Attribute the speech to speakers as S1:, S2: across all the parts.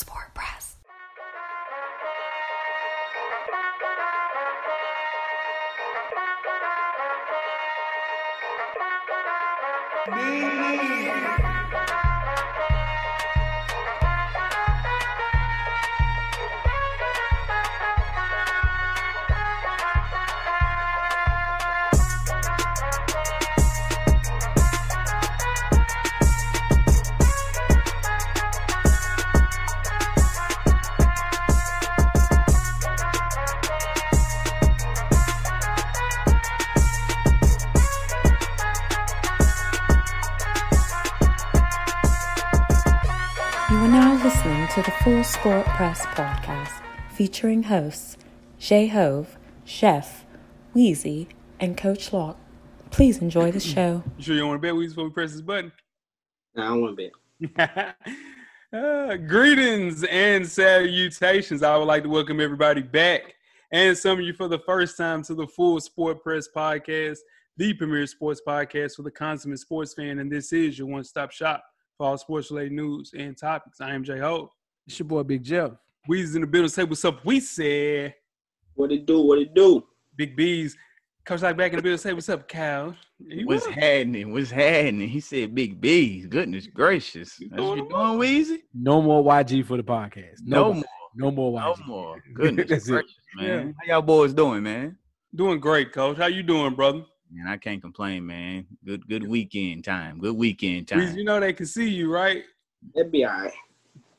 S1: Sport Press. You featuring hosts Jay Hove, Chef, Wheezy, and Coach Locke. Please enjoy the show.
S2: You sure you don't want to bet Weezy before we press this button?
S3: Nah, I don't want to bet.
S2: Uh, greetings and salutations. I would like to welcome everybody back and some of you for the first time to the Full Sport Press podcast, the premier sports podcast for the consummate sports fan. And this is your one stop shop for all sports related news and topics. I am Jay Ho.
S4: It's your boy Big Jeff.
S2: Weezy's in the building. Say what's up. We said
S3: What it do? What it do?
S2: Big B's. Coach like back in the building. Say what's up, Cal. You
S5: What's
S2: up?
S5: happening? What's happening? He said big B's. Goodness gracious.
S2: You
S5: That's what you
S2: doing
S5: doing, Weezy?
S4: No more YG for the podcast.
S5: No
S4: Nobody.
S5: more.
S4: No more
S5: No
S4: YG.
S5: more. Goodness
S4: That's it.
S5: gracious, man. How y'all boys doing, man?
S2: Doing great, Coach. How you doing, brother?
S5: Man, I can't complain, man. Good good weekend time. Good weekend
S2: Weezy,
S5: time.
S2: you know they can see you, right?
S3: That'd be all right.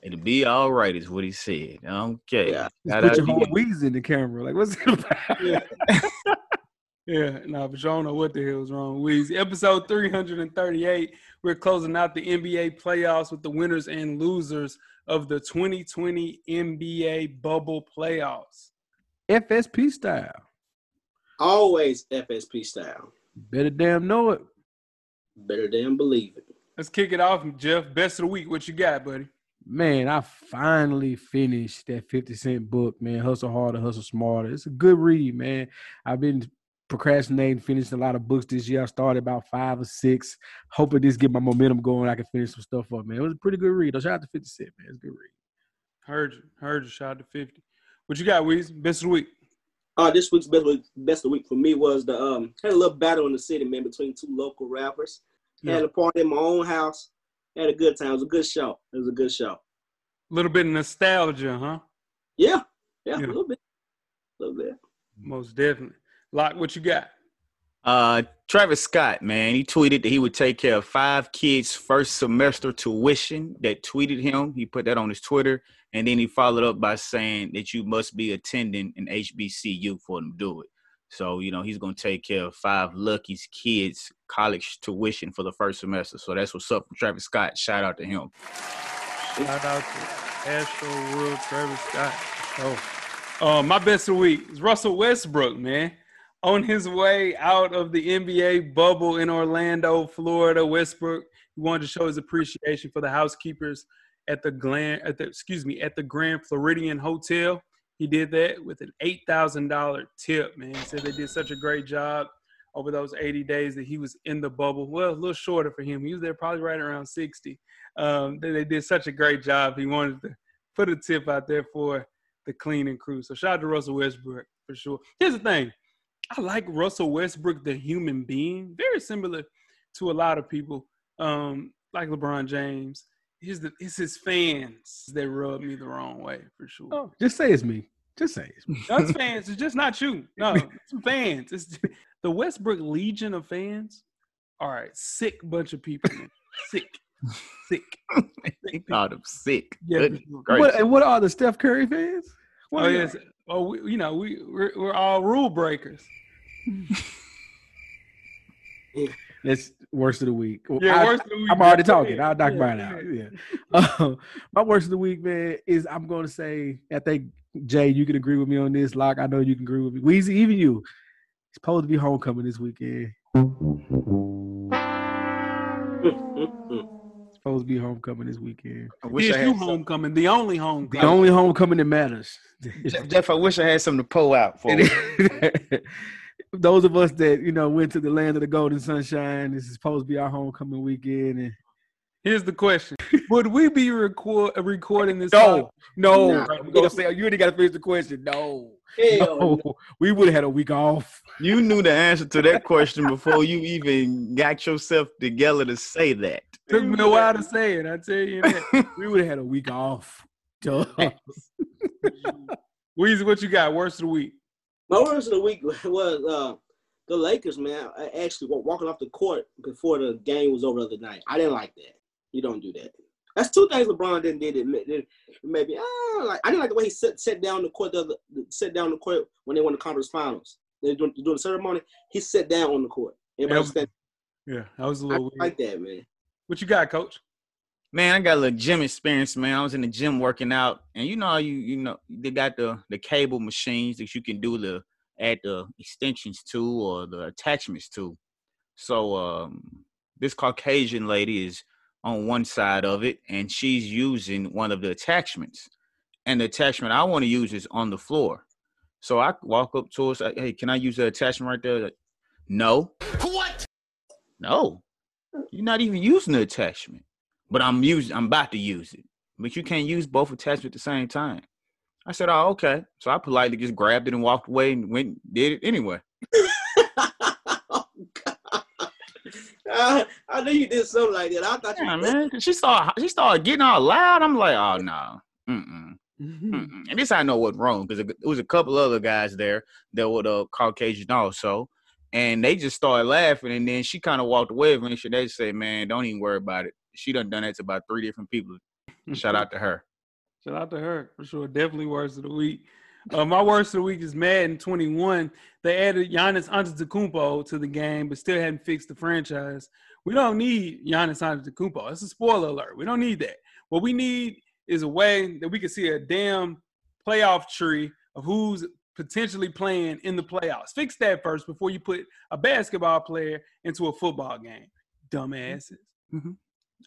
S5: It'll be all right, is what he said. Okay.
S3: Yeah.
S5: Shout
S4: Put
S5: out
S4: your
S5: to
S4: whole
S5: you.
S4: wheeze in the camera. Like, what's it about?
S2: Yeah. yeah, no, but you don't know what the hell's wrong. with Weezy. Episode 338. We're closing out the NBA playoffs with the winners and losers of the 2020 NBA bubble playoffs.
S4: FSP style.
S3: Always FSP style.
S4: Better damn know it.
S3: Better damn believe it.
S2: Let's kick it off, Jeff. Best of the week. What you got, buddy?
S4: Man, I finally finished that 50 Cent book, man. Hustle Harder, Hustle Smarter. It's a good read, man. I've been procrastinating, finishing a lot of books this year. I started about five or six. Hoping this get my momentum going. I can finish some stuff up, man. It was a pretty good read. Shout out to 50 Cent, man. It's a good read.
S2: Heard you. Heard you. Shout out to 50. What you got, Weezy? Best of the week.
S3: Uh, this week's best week, best of the week for me was the um had a little battle in the city, man, between two local rappers.
S2: Yeah.
S3: Had a party in my own house. Had a good time. It was a good show. It was a good show.
S2: A little bit of nostalgia, huh?
S3: Yeah, yeah,
S2: Yeah.
S3: a little bit, a little bit.
S2: Most definitely. Lock, what you got?
S5: Uh, Travis Scott, man, he tweeted that he would take care of five kids' first semester tuition. That tweeted him. He put that on his Twitter, and then he followed up by saying that you must be attending an HBCU for them to do it. So you know he's gonna take care of five Lucky's kids' college tuition for the first semester. So that's what's up from Travis Scott. Shout out to him.
S2: Shout out to Astro World Travis Scott. Oh, uh, my best of the week is Russell Westbrook, man. On his way out of the NBA bubble in Orlando, Florida, Westbrook he wanted to show his appreciation for the housekeepers at the Glen, at the excuse me, at the Grand Floridian Hotel. He did that with an eight thousand dollar tip. Man, he said they did such a great job over those eighty days that he was in the bubble. Well, a little shorter for him. He was there probably right around sixty um, they, they did such a great job. He wanted to put a tip out there for the cleaning crew. So shout out to Russell Westbrook for sure. Here's the thing. I like Russell Westbrook, the human being, very similar to a lot of people, um, like LeBron James. It's, the, it's his fans that rub me the wrong way for sure.
S4: Oh, just say it's me. Just say it's me.
S2: That's fans. It's just not you. No, it's fans. It's the Westbrook Legion of fans. All right, sick bunch of people. man. Sick, sick.
S5: he called him sick.
S2: Yeah,
S5: Goodness
S2: for sure.
S5: gracious.
S4: What, and what are the Steph Curry fans? Oh, what
S2: Oh yes.
S4: y'all?
S2: Oh, we, you know we we're, we're all rule breakers.
S4: That's worst of the week.
S2: Yeah,
S4: I-
S2: worst of the week.
S4: I'm already talking.
S2: ahead.
S4: I'll knock
S2: Yeah,
S4: mine out.
S2: ahead.
S4: Yeah. Um, my worst of the week, man, is I'm going to say, I think, Jay, you can agree with me on this. Lock, I know you can agree with me. Weezy, even you. It's supposed to be homecoming this weekend. It's supposed to be homecoming this weekend.
S5: I wish I had
S2: homecoming, the only homecoming.
S4: The
S2: homecoming.
S4: only homecoming that matters.
S5: Jeff, Jeff, I wish I had something to pull out for.
S4: Those of us that, you know, went to the land of the golden sunshine, this is supposed to be our homecoming weekend. And
S2: Here's the question: Would we be record recording this?
S4: No, no.
S3: Nah.
S4: I'm gonna say you already got to finish the question. No,
S3: Hell
S4: no.
S3: no.
S4: We would have had a week off.
S5: You knew the answer to that question before you even got yourself together to say that.
S2: Took me a while to say it. I tell you that.
S4: We would have had a week off. Duh.
S2: Weezy, what you got? Worst of the week.
S3: My worst of the week was uh, the Lakers, man. I actually walking off the court before the game was over the other night. I didn't like that. You don't do that. That's two things LeBron didn't did. It maybe ah, like I didn't like the way he sat, sat down the court. The other, sat down the court when they won the conference finals. They doing, doing the ceremony. He sat down on the court. Everybody
S2: Yeah.
S3: standing.
S2: Yeah, that was a
S3: I
S2: little weird.
S3: like that, man.
S2: What you got, Coach?
S5: Man, I got a little gym experience, man. I was in the gym working out, and you know you you know they got the the cable machines that you can do the add the extensions to or the attachments to. So um this Caucasian lady is on one side of it, and she's using one of the attachments, and the attachment I want to use is on the floor. So I walk up to her, say, "Hey, can I use the attachment right there?" Like, no. What? No. You're not even using the attachment but I'm using I'm about to use it. But you can't use both attachments at the same time. I said, Oh, okay. So I politely just grabbed it and walked away and went and did it anyway.
S3: oh, God. I, I knew you did something like that. I thought you
S5: man. She started she started getting all loud. I'm like, oh no. Mm-mm. Mm-hmm. Mm-mm. And this I know what's wrong because it was a couple other guys there that were the Caucasian also. And they just started laughing, and then she kind of walked away. And they said, "Man, don't even worry about it. She done done that to about three different people. Mm-hmm. Shout out to her."
S2: Shout out to her for sure. Definitely worst of the week. Uh, my worst of the week is Madden 21. They added Giannis Antetokounmpo to the game, but still hadn't fixed the franchise. We don't need Giannis Antetokounmpo. It's a spoiler alert. We don't need that. What we need is a way that we can see a damn playoff tree of who's potentially playing in the playoffs. Fix that first before you put a basketball player into a football game. Mm-hmm. Dumbasses. Mm-hmm.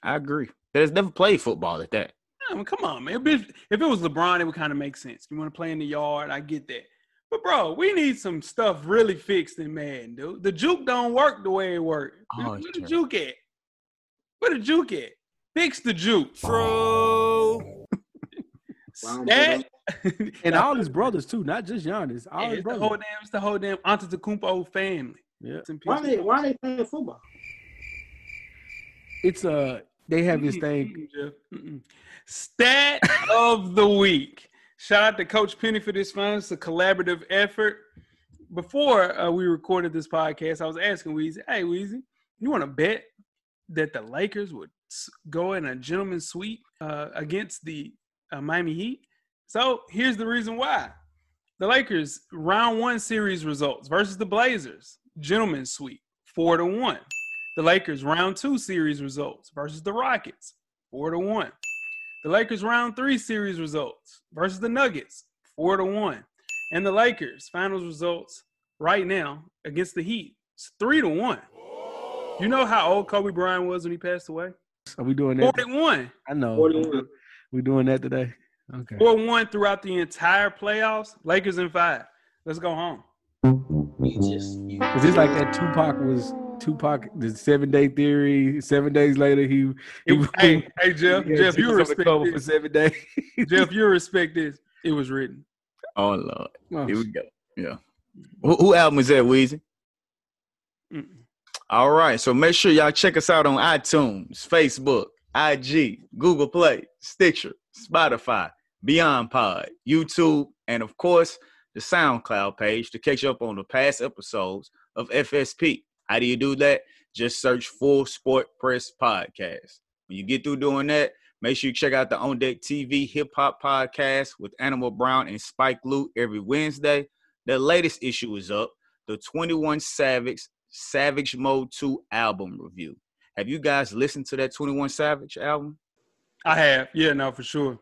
S5: I agree. That has never played football at that.
S2: I mean, come on, man. If it, if it was LeBron, it would kind of make sense. You want to play in the yard, I get that. But bro, we need some stuff really fixed in man, dude. The juke don't work the way it worked. Where,
S5: Oh,
S2: where the
S5: terrible.
S2: juke at? Where the juke at? Fix the juke.
S3: Wow,
S2: Stat.
S4: And all his brothers too, not just Giannis. All
S2: Yeah,
S4: his
S2: it's the whole damn, it's the whole damn Antetokounmpo family.
S4: yeah,
S2: It's in
S3: Why they
S2: Pittsburgh.
S3: why they playing football?
S4: It's a they have this thing.
S2: Stat of the week. Shout out to Coach Penny for this fun. It's a collaborative effort. Before uh, we recorded this podcast, I was asking Weezy, "Hey Weezy, you want to bet that the Lakers would go in a gentleman's sweep uh, against the uh, Miami Heat?" So here's the reason why: the Lakers round one series results versus the Blazers, gentleman's sweep, four to one. The Lakers round two series results versus the Rockets, four to one. The Lakers round three series results versus the Nuggets, four to one. And the Lakers finals results right now against the Heat, it's three to one. You know how old Kobe Bryant was when he passed away?
S4: Are we doing that?
S2: 41.
S4: I know.
S3: 41.
S4: We doing that today. Okay.
S2: 4 1 throughout the entire playoffs. Lakers in five. Let's go home.
S3: You just you,
S4: Is this like that Tupac was Tupac the seven day theory? Seven days later he, he
S2: hey, hey, Jeff,
S4: he had
S2: Jeff, you
S4: Jesus on
S2: respect
S4: cover for
S2: this.
S4: seven days.
S2: Jeff, you respect this. It was written.
S5: Oh Lord.
S4: Oh,
S5: Here we go. Yeah. Who, who album is that, Weezy?
S2: Mm-mm.
S5: All right. So make sure y'all check us out on iTunes, Facebook, IG, Google Play, Stitcher, Spotify, Beyond Pod, YouTube, and of course, the SoundCloud page to catch up on the past episodes of FSP. How do you do that? Just search Full Sport Press Podcast. When you get through doing that, make sure you check out the On Deck TV Hip Hop Podcast with Animal Brown and Spike Lee every Wednesday. The latest issue is up, the 21 Savage Savage Mode 2 album review. Have you guys listened to that 21 Savage album?
S2: I have. Yeah, no, for sure.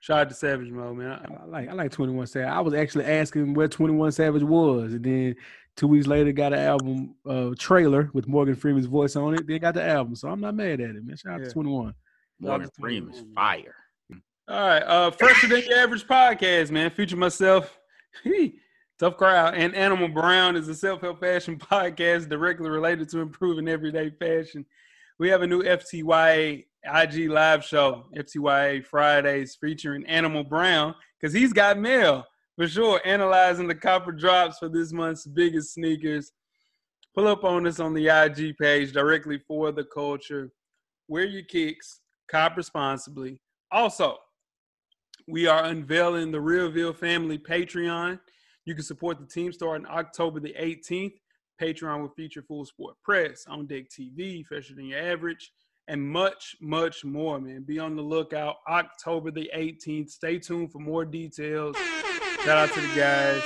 S2: Shout out to Savage Mode, man. I-
S4: I like I like Twenty One Savage. I was actually asking where Twenty One Savage was, and then two weeks later got an album uh, trailer with Morgan Freeman's voice on it. Then got the album, so I'm not mad at it, man. Shout out
S2: Yeah.
S4: to Twenty One.
S5: Morgan
S2: Shout out
S5: Freeman's fire.
S2: All right. Uh fresher than your average podcast, man. Feature myself. Tough crowd. And Animal Brown is a self-help fashion podcast directly related to improving everyday fashion. We have a new FTYA IG live show, FTYA Fridays, featuring Animal Brown, because he's got mail for sure, analyzing the copper drops for this month's biggest sneakers. Pull up on us on the IG page directly for the culture. Wear your kicks, cop responsibly. Also, we are unveiling the Realville Family Patreon. You can support the team starting October the 18th. Patreon will feature full sport press, on deck TV, fresher than your average, and much, much more, man. Be on the lookout October the 18th. Stay tuned for more details. Shout out to the guys.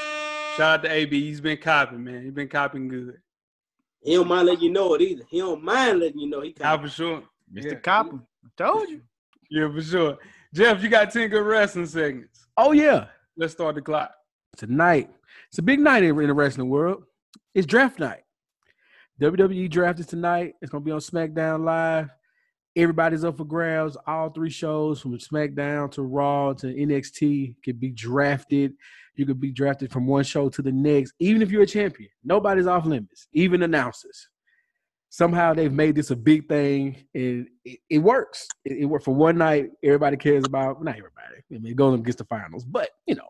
S2: Shout out to AB. He's been copying, man. He's been copying good.
S3: He don't mind letting you know it either. He don't mind letting you know he
S2: Out
S3: copy.
S2: for sure.
S5: Mr.
S2: Yeah.
S5: Copper. Told you.
S2: Yeah, for sure. Jeff, you got 10 good wrestling segments.
S4: Oh yeah,
S2: Let's start the clock.
S4: tonight. It's a big night in in the wrestling world. It's draft night. WWE draft is tonight. It's gonna be on SmackDown Live. Everybody's up for grabs. All three shows from SmackDown to Raw to NXT can be drafted. You could be drafted from one show to the next, even if you're a champion. Nobody's off limits, even announcers. Somehow they've made this a big thing, and it, it works. It, it worked for one night. Everybody cares about not everybody. I mean, it goes against the finals, but you know,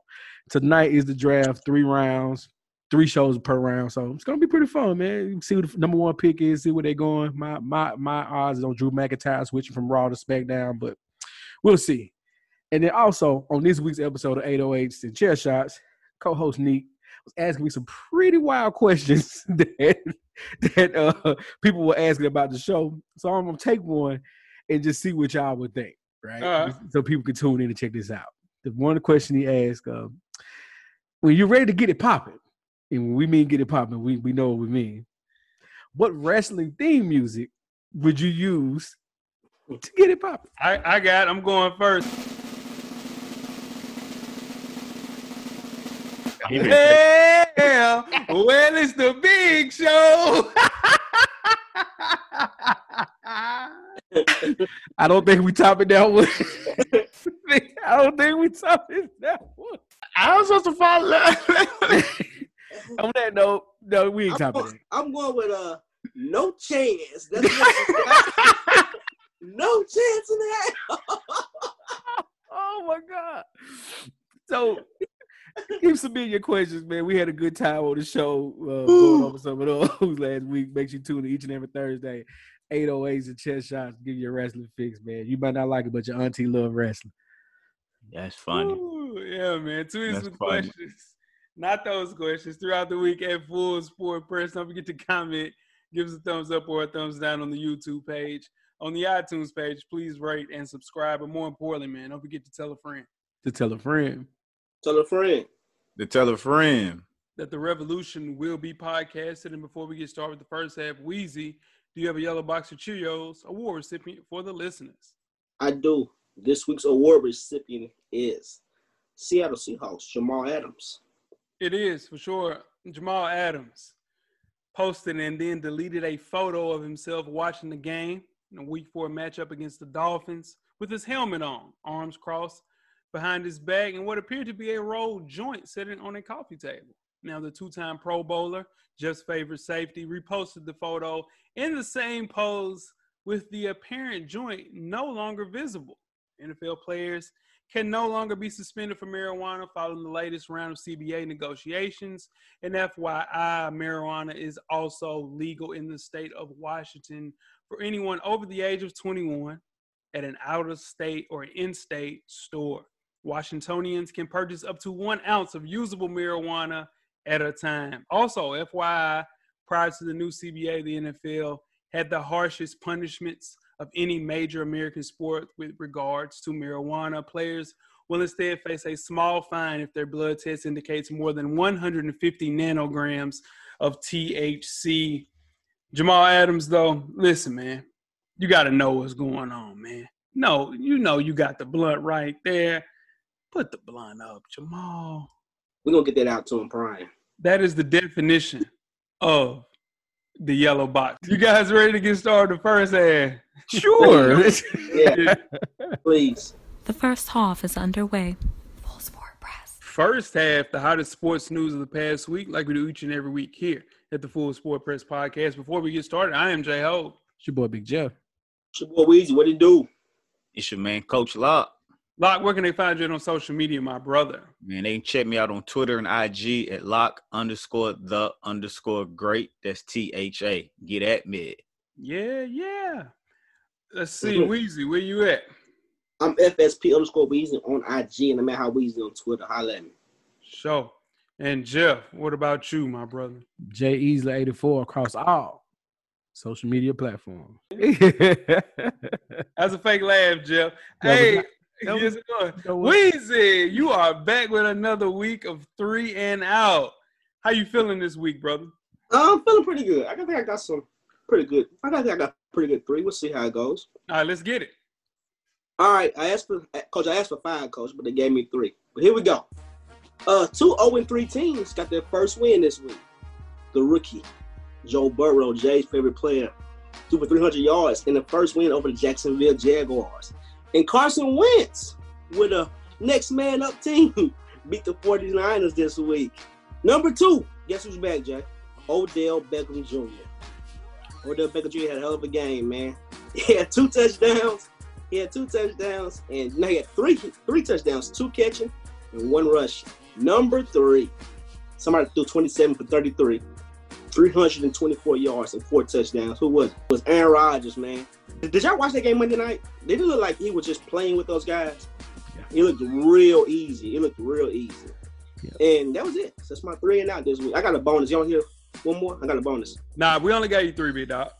S4: tonight is the draft. Three rounds, three shows per round, so it's gonna be pretty fun, man. You see what the number one pick is, see where they're going. My my my odds is on Drew McIntyre switching from Raw to SmackDown, but we'll see. And then also on this week's episode of 808s and Chair Shots, co-host Neek was asking me some pretty wild questions that that uh, people were asking about the show. So I'm gonna take one and just see what y'all would think, right?
S2: Uh-huh.
S4: So people can tune in and check this out. The one question he asked, uh, when you're ready to get it popping, and when we mean get it popping, we, we know what we mean. What wrestling theme music would you use to get it popping?
S2: I, I got. I'm going first.
S5: He
S2: Hell, well, it's the big show.
S4: I don't think we top it that one. I don't think we top it that one.
S5: I was supposed to follow.
S4: On that note, no, we ain't
S3: I'm
S4: topping
S3: going,
S4: that.
S3: I'm going with uh no chance. That's what no chance in that.
S4: Oh my god! So keep submitting your questions, man. We had a good time on the show uh, going over some of those last week. Make sure you tune in each and every Thursday. 808s and chest shots. Give you a wrestling fix, man. You might not like it, but your auntie love wrestling.
S5: That's funny.
S2: Ooh, yeah, man. Tweet us
S5: That's
S2: with
S5: funny.
S2: questions. Not those questions throughout the week at Full Sport Press. Don't forget to comment, give us a thumbs up or a thumbs down on the YouTube page. On the iTunes page, please rate and subscribe. But more importantly, man, don't forget to tell a friend
S4: To tell a friend.
S3: Tell a friend.
S5: To tell a friend.
S2: that the revolution will be podcasted. And before we get started with the first half, Wheezy, do you have a yellow box of Cheerios award recipient for the listeners?
S3: I do. This week's award recipient is Seattle Seahawks, Jamal Adams.
S2: It is for sure. Jamal Adams posted and then deleted a photo of himself watching the game in a week four matchup against the Dolphins with his helmet on, arms crossed behind his back, and what appeared to be a rolled joint sitting on a coffee table. Now, the two time Pro Bowler, just favorite safety, reposted the photo in the same pose with the apparent joint no longer visible. NFL players can no longer be suspended for marijuana following the latest round of CBA negotiations. And FYI, marijuana is also legal in the state of Washington for anyone over the age of 21 at an out of state or in state store. Washingtonians can purchase up to one ounce of usable marijuana at a time. Also, FYI, prior to the new CBA, the NFL had the harshest punishments of any major American sport with regards to marijuana. Players will instead face a small fine if their blood test indicates more than 150 nanograms of THC. Jamal Adams, though, listen, man, you got to know what's going on, man. No, you know you got the blunt right there. Put the blunt up, Jamal.
S3: We're gonna get that out to him, Brian.
S2: That is the definition of the yellow box. You guys ready to get started the first half?
S4: Sure.
S3: Yeah, please.
S1: The first half is underway. Full Sport Press.
S2: First half, the hottest sports news of the past week, like we do each and every week here at the Full Sport Press Podcast. Before we get started, I am Jay Ho.
S4: it's your boy Big Jeff.
S3: It's your boy Weezy, what it do?
S5: It's your man, Coach Lock.
S2: Lock, where can they find you on social media, my brother?
S5: Man, they can check me out on Twitter and IG at lock underscore the underscore great. That's T H A. Get at me.
S2: Yeah, yeah. Let's see, Weezy, where you at?
S3: I'm FSP underscore Weezy on IG and I'm at How Weezy on Twitter. Holla at me.
S2: Sure. And Jeff, what about you, my brother?
S4: Jay Easley 84 across all social media platforms.
S2: That's a fake laugh, Jeff.
S4: That
S2: hey,
S4: not- that was-
S2: here's it going.
S4: was-
S2: Weezy, you are back with another week of three and out. How you feeling this week, brother?
S3: I'm feeling pretty good. I think I got some pretty good. I think I got pretty good three. We'll see how it goes.
S2: All right, let's get it.
S3: All right, I asked for coach. I asked for five, coach, but they gave me three. But here we go. Uh, two zero and 3 teams got their first win this week. The rookie, Joe Burrow, Jay's favorite player, threw for 300 yards in the first win over the Jacksonville Jaguars. And Carson Wentz, with a next man up team, beat the 49ers this week. Number two, guess who's back, Jay? Odell Beckham Jr. Odell Beckham Jr. had a hell of a game, man. He had two touchdowns. He had two touchdowns, and no, he had three three touchdowns, two catching and one rush. Number three, somebody threw 27 for 33, 324 yards and four touchdowns. Who was it? It was Aaron Rodgers, man. Did, did y'all watch that game Monday night? They didn't look like he was just playing with those guys.
S4: Yeah.
S3: He looked real easy. It looked real easy.
S4: Yeah.
S3: And that was it. So that's my three and out this week. I got a bonus. Y'all hear one more? I got a bonus.
S2: Nah, we only got you three, big dog.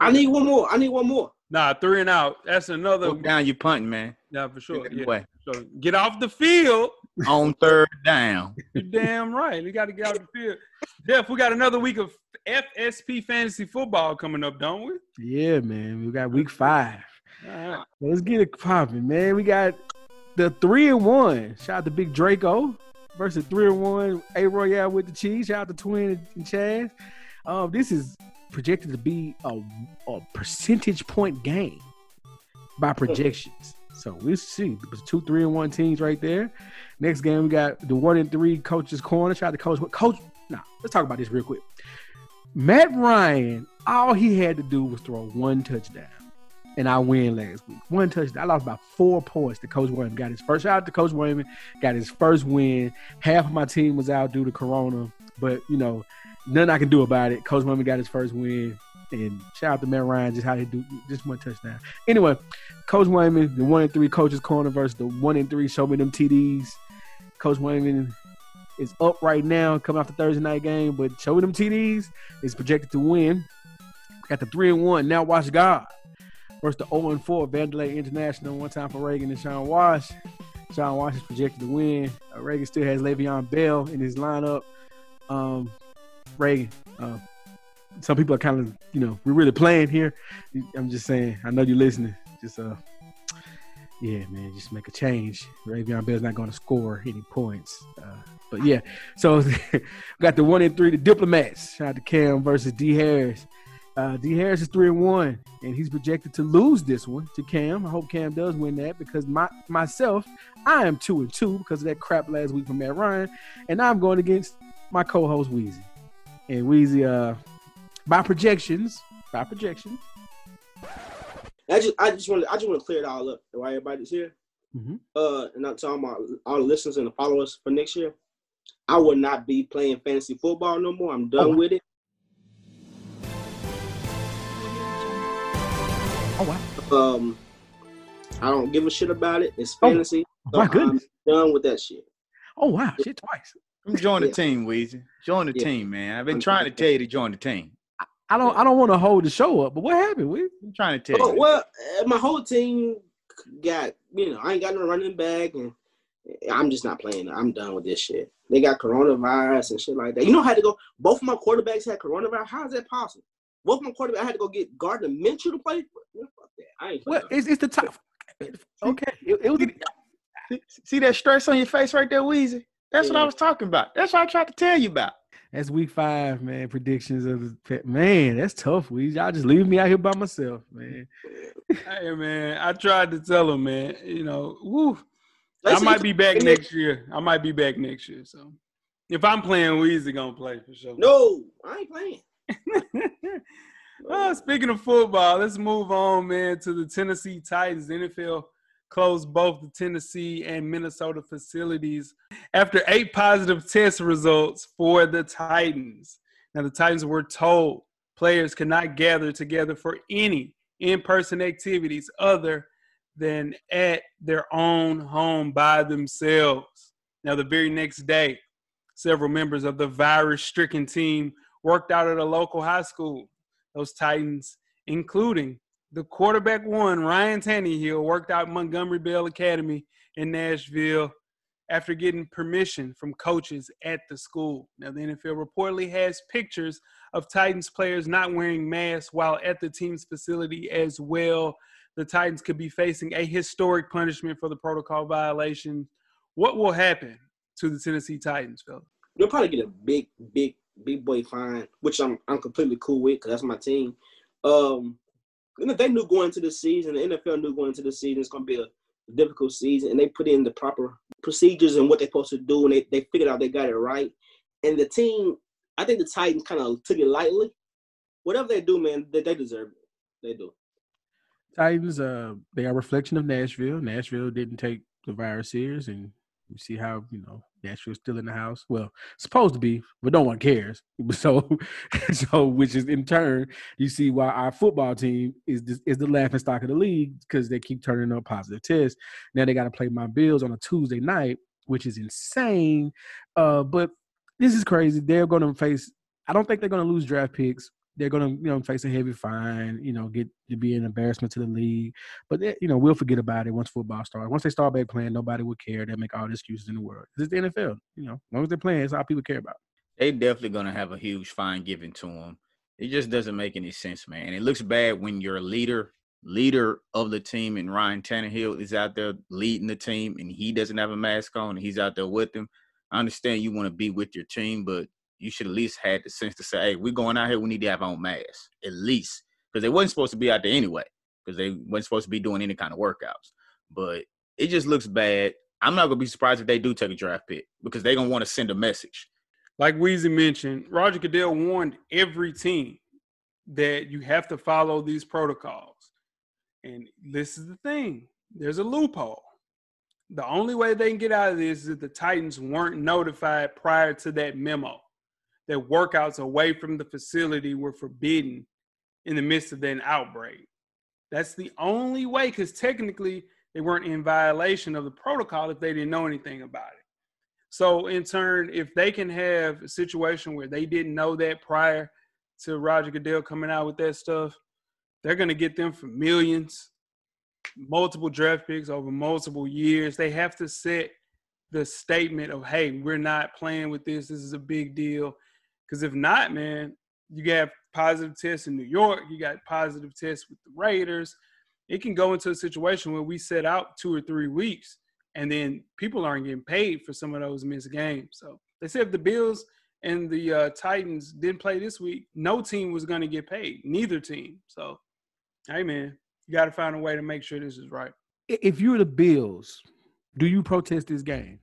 S3: I need one more. I need one more.
S2: Nah, three and out. That's another.
S5: Go down, you punting, man.
S2: Yeah, for sure.
S5: Get
S2: Yeah,
S5: away.
S2: so get off the field.
S5: On third down.
S2: You're damn right. We got to get off the field. Jeff, we got another week of FSP fantasy football coming up, don't we?
S4: yeah, man. We got week five.
S2: All right.
S4: Let's get it popping, man. We got the three and one. Shout out to Big Draco versus three and one. A Royale with the cheese. Shout out to Twin and Chaz. Um, this is projected to be a, a percentage point game by projections. So we'll see. There's two three and one teams right there. Next game we got the one and three coaches corner. Shout out to coach. Coach. Nah, let's talk about this real quick. Matt Ryan, all he had to do was throw one touchdown and I win last week. One touchdown. I lost by four points to Coach Wayman. Got his first shout out to Coach Wayman. Got his first win. Half of my team was out due to Corona, but you know, nothing I can do about it. Coach Wayman got his first win. And shout out to Matt Ryan, just how they do just one touchdown. Anyway, Coach Wayman, the one and three coaches corner versus the one and three show me them TDs. Coach Wayman is up right now, coming off the Thursday night game, but show me them TDs is projected to win. Got the three and one. Now watch God versus the 0 and 4 Vandelay International. One time for Reagan and Sean Wash. Sean Wash is projected to win. Uh, Reagan still has Le'Veon Bell in his lineup. Um, Reagan, uh, some people are kind of, you know, we're really playing here. I'm just saying, I know you're listening. Just, uh, yeah, man, just make a change. Le'Veon Bell's not going to score any points. Uh, but yeah, so got the one and three, the diplomats. Shout out to Cam versus D Harris. Uh, D Harris is three and one, and he's projected to lose this one to Cam. I hope Cam does win that because my myself, I am two and two because of that crap last week from Matt Ryan, and I'm going against my co-host Wheezy. And Wheezy, uh, by projections, by projections,
S3: I just, I just want, to, I just want to clear it all up while everybody's here.
S4: Mhm.
S3: Uh, and I'm talking about all the listeners and the followers for next year. I will not be playing fantasy football no more. I'm done
S4: Oh,
S3: with it. Um, I don't give a shit about it. It's
S4: Oh,
S3: fantasy. so
S4: my goodness,
S3: I'm done with that shit.
S4: oh wow, shit twice.
S5: Come join the
S3: Yeah.
S5: team, Weezy. Join the
S3: Yeah.
S5: team, man. I've been
S3: I'm-
S5: trying to tell you to join the team.
S4: I don't, I don't want to hold the show up, but what happened? We
S5: I'm trying to tell
S3: Oh,
S5: you.
S3: well, uh, my whole team got, you know, I ain't got no running back, and I'm just not playing. I'm done with this shit. They got coronavirus and shit like that. You know, how to go. Both of my quarterbacks had coronavirus. How is that possible? Both of my quarterbacks, I had to go get Gardner Minshew to play. Well, fuck that. I ain't.
S4: Well,
S3: playing.
S4: it's, it's the top. Okay, it, it was.
S5: See- See that stress on your face right there, Weezy? That's what I was talking about. That's what I tried to tell you about.
S4: That's week five, man. Predictions of the. Man, that's tough, Weezy. Y'all just leave me out here by myself, man.
S2: Hey man, I tried to tell him, man. You know, woo. I might be back next year. I might be back next year. So if I'm playing, Weezy gonna play for sure.
S3: No, I ain't playing.
S2: oh, speaking of football, let's move on, man, to the Tennessee Titans NFL closed both the Tennessee and Minnesota facilities after eight positive test results for the Titans. Now, the Titans were told players cannot gather together for any in person activities other than at their own home by themselves. Now, the very next day, several members of the virus stricken team worked out at a local high school. Those Titans, including the quarterback one, Ryan Tannehill, worked out Montgomery Bell Academy in Nashville after getting permission from coaches at the school. Now, the NFL reportedly has pictures of Titans players not wearing masks while at the team's facility as well. The Titans could be facing a historic punishment for the protocol violation. What will happen to the Tennessee Titans, Phil?
S3: They'll probably get a big, big, big boy fine, which I'm I'm completely cool with because that's my team. Um, they knew going into the season, the NFL knew going into the season it's to be a difficult season, and they put in the proper procedures and what they're supposed to do, and they, they figured out they got it right. And the team, I think the Titans kind of took it lightly. Whatever they do, man, they, they deserve it. They do.
S4: Titans, uh, they are a reflection of Nashville. Nashville didn't take the virus serious, and you see how you know Nashville's still in the house. Well, supposed to be, but no one cares. So, so which is in turn, you see why our football team is is the laughing stock of the league because they keep turning up positive tests. Now they got to play my Bills on a Tuesday night, which is insane. Uh, but this is crazy. They're going to face. I don't think they're going to lose draft picks they're going to you know face a heavy fine, you know, get to be an embarrassment to the league. But they, you know, we'll forget about it once football starts. Once they start back playing, nobody will care. They'll make all the excuses in the world. It's the NFL. You know, as long as they're playing, it's all people care about.
S5: They definitely going to have a huge fine given to them. It just doesn't make any sense, man. And it looks bad when your leader, leader of the team, and Ryan Tannehill is out there leading the team, and he doesn't have a mask on, and he's out there with them. I understand you want to be with your team, but you should at least had the sense to say, hey, we're going out here, we need to have our own masks, at least. Because they wasn't supposed to be out there anyway, because they weren't supposed to be doing any kind of workouts. But it just looks bad. I'm not gonna be surprised if they do take a draft pick because they're gonna want to send a message.
S2: Like Weezy mentioned, Roger Goodell warned every team that you have to follow these protocols. And this is the thing: there's a loophole. The only way they can get out of this is if the Titans weren't notified prior to that memo that workouts away from the facility were forbidden in the midst of an outbreak. That's the only way, because technically they weren't in violation of the protocol if they didn't know anything about it. So, in turn, if they can have a situation where they didn't know that prior to Roger Goodell coming out with that stuff, they're going to get them for millions, multiple draft picks over multiple years. They have to set the statement of, hey, we're not playing with this. This is a big deal. Because if not, man, you got positive tests in New York, you got positive tests with the Raiders. It can go into a situation where we set out two or three weeks and then people aren't getting paid for some of those missed games. So they said if the Bills and the uh, Titans didn't play this week, no team was going to get paid, neither team. So, hey, man, you got to find a way to make sure this is right.
S4: If you're the Bills, do you protest this game?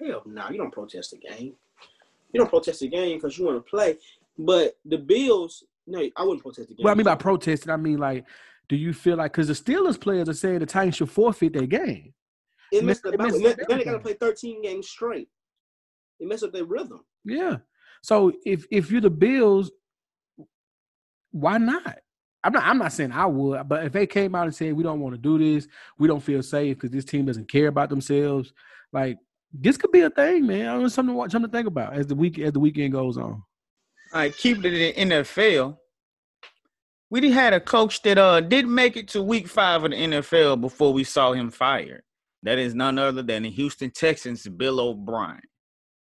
S3: Hell no, you don't protest the game you don't protest the game because you want to play. But the Bills, no, I wouldn't protest the game.
S4: Well, I mean by protesting, I mean like, do you feel like because the Steelers players are saying the Titans should forfeit their game?
S3: It messed up. Then they got to play 13 games straight. It messed up their rhythm.
S4: Yeah. So if if you're the Bills, why not? I'm not. I'm not saying I would, but if they came out and said we don't want to do this, we don't feel safe because this team doesn't care about themselves, like this could be a thing, man. I mean, something to watch, something to think about as the week as the weekend goes on.
S5: All right, keep it in the NFL. We had a coach that uh did make it to week five of the NFL before we saw him fired. That is none other than the Houston Texans' Bill O'Brien.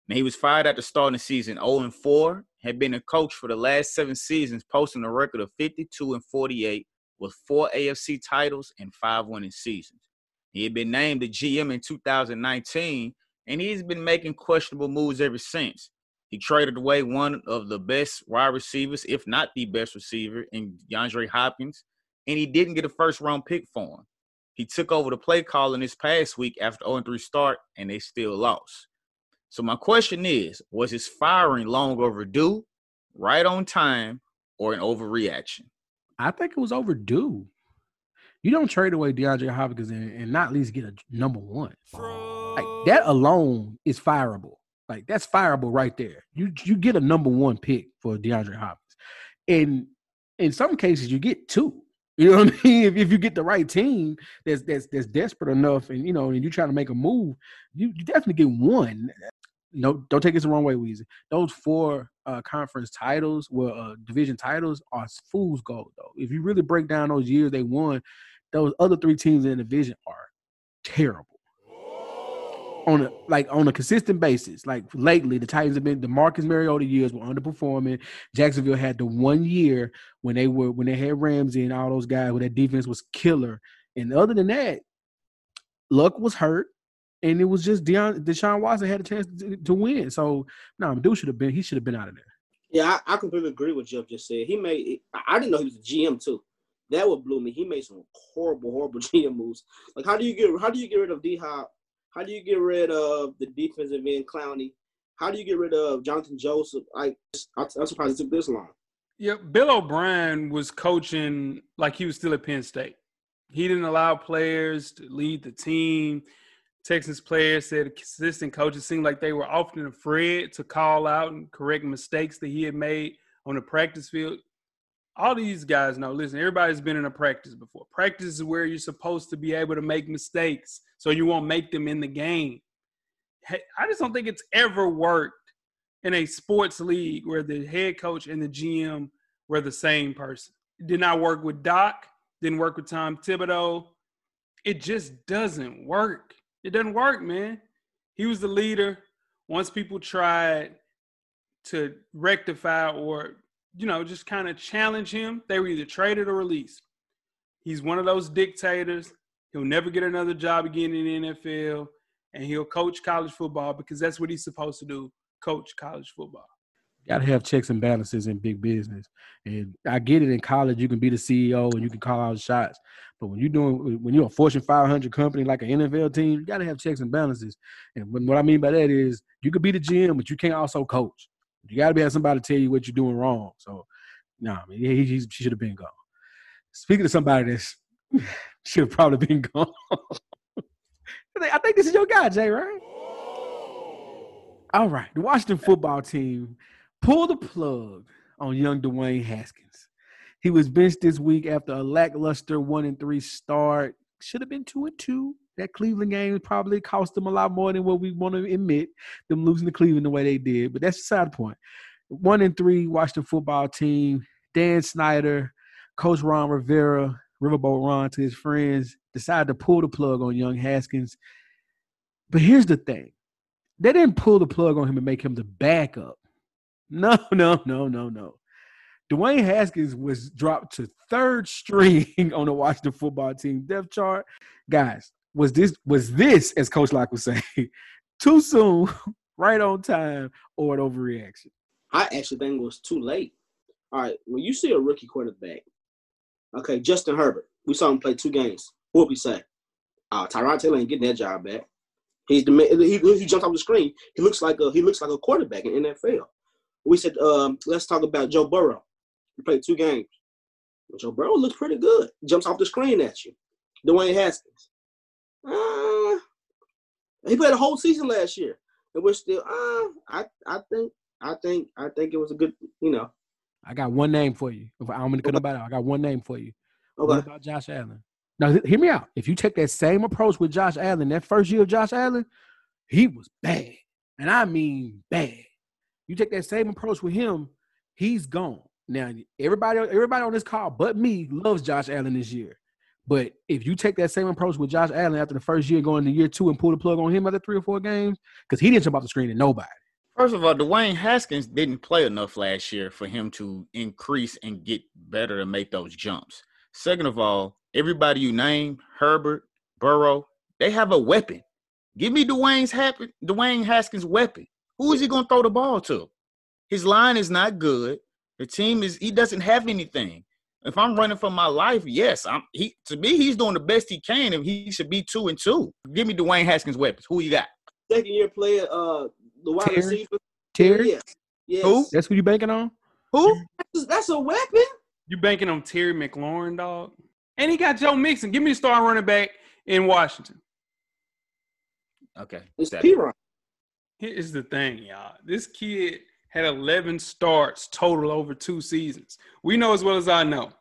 S5: Now, he was fired at the start of the season 0 and 4, had been a coach for the last seven seasons, posting a record of 52 and 48 with four AFC titles and five winning seasons. He had been named the GM in 2019 and he's been making questionable moves ever since. He traded away one of the best wide receivers, if not the best receiver, in DeAndre Hopkins, and he didn't get a first round pick for him. He took over the play calling this past week after 0 3 start, and they still lost. So, my question is was his firing long overdue, right on time, or an overreaction?
S4: I think it was overdue. You don't trade away DeAndre Hopkins and, and not at least get a number one. Like that alone is fireable. Like that's fireable right there. You you get a number one pick for DeAndre Hopkins, and in some cases you get two. You know what I mean? If, if you get the right team that's that's that's desperate enough, and you know, and you trying to make a move, you, you definitely get one. No, don't take this the wrong way, Weezy. Those four uh, conference titles, well, uh, division titles, are fool's gold. Though, if you really break down those years they won, those other three teams in the division are terrible on a like on a consistent basis. Like lately, the Titans have been the Marcus Mariota years were underperforming. Jacksonville had the one year when they were when they had Ramsey and all those guys where that defense was killer. And other than that, Luck was hurt, and it was just Deion Deshaun Watson had a chance to, to win. So no, nah, dude should have been he should have been out of there.
S3: Yeah, I, I completely agree with Jeff just said. He made I didn't know he was a GM too. That would blew me. He made some horrible, horrible GM moves. Like how do you get how do you get rid of D Hop how do you get rid of the defensive end Clowney? How do you get rid of Johnathan Joseph? I, I'm surprised it took this long.
S2: Yeah, Bill O'Brien was coaching like he was still at Penn State. He didn't allow players to lead the team. Texas players said consistent coaches seemed like they were often afraid to call out and correct mistakes that he had made on the practice field. All these guys know listen everybody's been in a practice before. Practice is where you're supposed to be able to make mistakes so you won't make them in the game. I just don't think it's ever worked in a sports league where the head coach and the gm were the same person. It did not work with doc didn't work with tom thibodeau. It just doesn't work it doesn't work man he was the leader once people tried to rectify or you know, just kind of challenge him, they were either traded or released. He's one of those dictators. He'll never get another job again in the NFL, and he'll coach college football because that's what he's supposed to do coach college football.
S4: Got to have checks and balances in big business. And I get it in college, you can be the CEO and you can call out shots. But when you're doing, when you're a Fortune 500 company like an NFL team, you got to have checks and balances. And what I mean by that is you could be the GM, but you can't also coach. You got to be have somebody to tell you what you're doing wrong. So, no, nah, I mean, he, he, should have been gone. Speaking of somebody that should have probably been gone, I think this is your guy, Jay, right? All right, the Washington football team pulled the plug on young Dwayne Haskins. He was benched this week after a lackluster one and three start. Should have been two and two that Cleveland game probably cost them a lot more than what we want to admit, them losing to Cleveland the way they did. But that's the side point. One and three, Washington football team, Dan Snyder, Coach Ron Rivera, Riverboat Ron to his friends, decided to pull the plug on young Haskins. But here's the thing. They didn't pull the plug on him and make him the backup. No, no, no, no, no. Dwayne Haskins was dropped to third string on the Washington football team depth chart. Guys, was this was this as Coach Lock was saying too soon, right on time, or an overreaction?
S3: I actually think it was too late. All right, when you see a rookie quarterback, okay, Justin Herbert, we saw him play two games. What we say? Uh, Tyrod Taylor ain't getting that job back. He's the man. He, he jumps off the screen. He looks like a he looks like a quarterback in NFL. We said, um, let's talk about Joe Burrow. He played two games. Joe Burrow looks pretty good. Jumps off the screen at you. Dwayne Haskins. Uh, he played a whole season last year, and we're still. Uh, I I think I think I think it was a good. You know.
S4: I got one name for you. If I'm gonna cut about it, I got one name for you. Okay. What about Josh Allen? Now, hear me out. If you take that same approach with Josh Allen, that first year of Josh Allen, he was bad, and I mean bad. You take that same approach with him, he's gone. Now, everybody, everybody on this call, but me, loves Josh Allen this year. But if you take that same approach with Josh Allen after the first year, going to year two and pull the plug on him after three or four games, because he didn't jump off the screen at nobody.
S5: First of all, Dwayne Haskins didn't play enough last year for him to increase and get better to make those jumps. Second of all, everybody you name, Herbert, Burrow, they have a weapon. Give me Dwayne's Dwayne Haskins' weapon. Who is he going to throw the ball to? His line is not good. The team is he doesn't have anything. If I'm running for my life, yes, I'm. He to me, he's doing the best he can, and he should be two and two. Give me Dwayne Haskins weapons. Who you got?
S3: Second year player, uh, the wide Terry. receiver.
S4: Terry. Yes. yes. Who? That's who you banking on?
S3: Who? That's a weapon.
S2: You banking on Terry McLaurin, dog? And he got Joe Mixon. Give me a star running back in Washington.
S5: Okay.
S3: It's P Ryan.
S2: Here's the thing, y'all. This kid had 11 starts total over two seasons. We know as well as I know.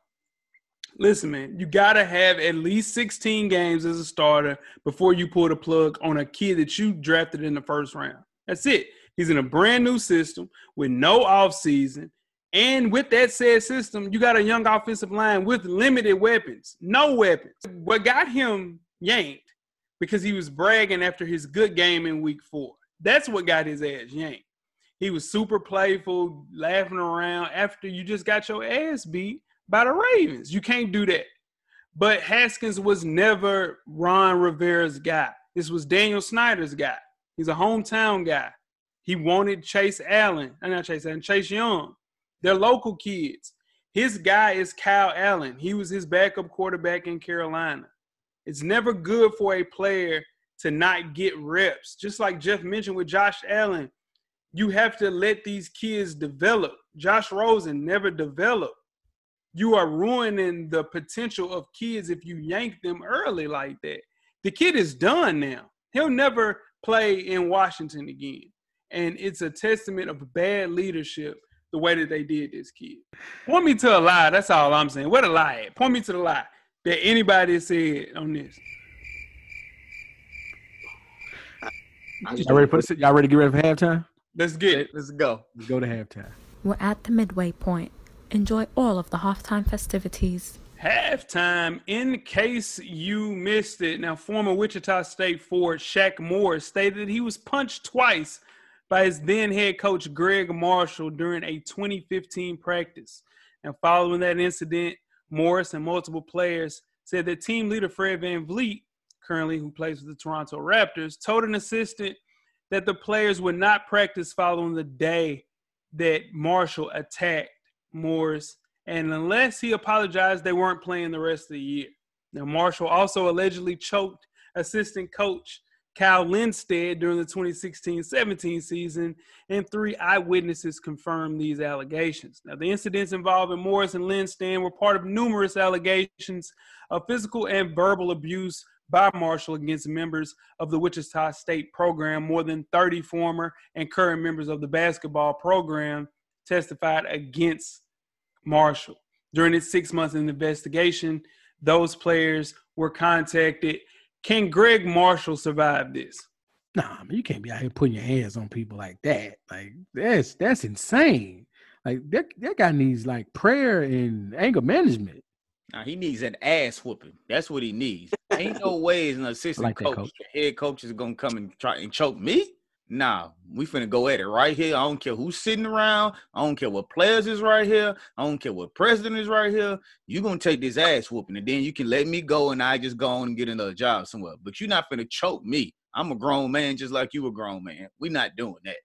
S2: Listen, man, you got to have at least 16 games as a starter before you pull the plug on a kid that you drafted in the first round. That's it. He's in a brand new system with no offseason. And with that said system, you got a young offensive line with limited weapons, no weapons. What got him yanked because he was bragging after his good game in week four. That's what got his ass yanked. He was super playful, laughing around after you just got your ass beat by the Ravens. You can't do that. But Haskins was never Ron Rivera's guy. This was Daniel Snyder's guy. He's a hometown guy. He wanted Chase Allen, uh, not Chase Allen, Chase Young. They're local kids. His guy is Kyle Allen. He was his backup quarterback in Carolina. It's never good for a player to not get reps. Just like Jeff mentioned with Josh Allen, you have to let these kids develop. Josh Rosen never developed. You are ruining the potential of kids if you yank them early like that. The kid is done now. He'll never play in Washington again. And it's a testament of bad leadership the way that they did this kid. Point me to a lie. That's all I'm saying. What a lie? Point me to the lie that anybody said on this.
S3: I just
S4: Y'all ready for y'all ready to get ready for halftime?
S2: Let's get it.
S5: Let's go.
S4: Let's go to halftime.
S1: We're at the midway point. Enjoy all of the halftime festivities.
S2: Halftime, in case you missed it. Now, former Wichita State forward Shaq Morris stated that he was punched twice by his then head coach Gregg Marshall during a 2015 practice. And following that incident, Morris and multiple players said that team leader Fred VanVleet, currently who plays with the Toronto Raptors, told an assistant that the players would not practice following the day that Marshall attacked Morris. And unless he apologized, they weren't playing the rest of the year. Now, Marshall also allegedly choked assistant coach Kyle Lindsted during the 2016-17 season, and three eyewitnesses confirmed these allegations. Now, the incidents involving Morris and Lindsted were part of numerous allegations of physical and verbal abuse by Marshall against members of the Wichita State program. More than 30 former and current members of the basketball program testified against Marshall. During its six months investigation, those players were contacted. Can Gregg Marshall survive this?
S4: Nah, man, you can't be out here putting your hands on people like that. Like that's that's insane. Like that that guy needs like prayer and anger management.
S5: Now he needs an ass whooping. That's what he needs. Ain't no way as an assistant
S4: like
S5: coach,
S4: coach.
S5: head coach is gonna come and try and choke me. Nah, we finna go at it right here. I don't care who's sitting around. I don't care what players is right here. I don't care what president is right here. you gonna take this ass whooping, and then you can let me go and I just go on and get another job somewhere. But you're not finna choke me. I'm a grown man just like you a grown man. We're not doing that.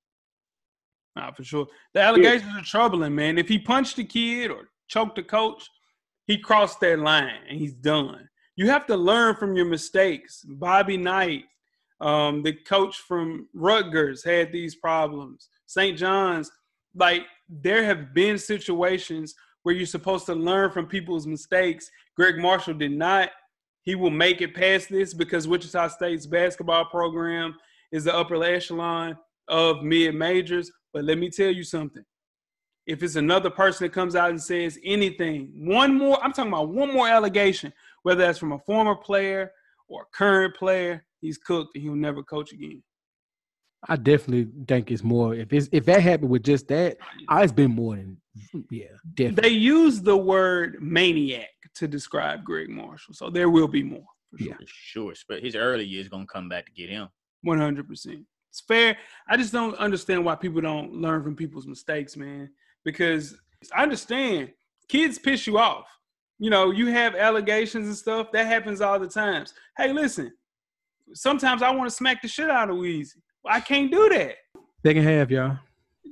S2: Nah, for sure. The allegations are troubling, man. If he punched the kid or choked the coach, he crossed that line and he's done. You have to learn from your mistakes. Bobby Knight, um, the coach from Rutgers, had these problems. St. John's, like there have been situations where you're supposed to learn from people's mistakes. Gregg Marshall did not. He will make it past this because Wichita State's basketball program is the upper echelon of mid majors. But let me tell you something. If it's another person that comes out and says anything, one more, I'm talking about one more allegation, whether that's from a former player or a current player, he's cooked and he'll never coach again.
S4: I definitely think it's more. If it's if that happened with just that, I, it's been more than yeah, definitely.
S2: They use the word maniac to describe Gregg Marshall, so there will be more. For sure.
S4: Yeah.
S5: For sure. But his early years gonna come back to get him.
S2: One hundred percent. It's fair. I just don't understand why people don't learn from people's mistakes, man. Because I understand kids piss you off. You know, you have allegations and stuff. That happens all the times. Hey, listen. Sometimes I want to smack the shit out of Weezy. I can't do that.
S4: They can have y'all.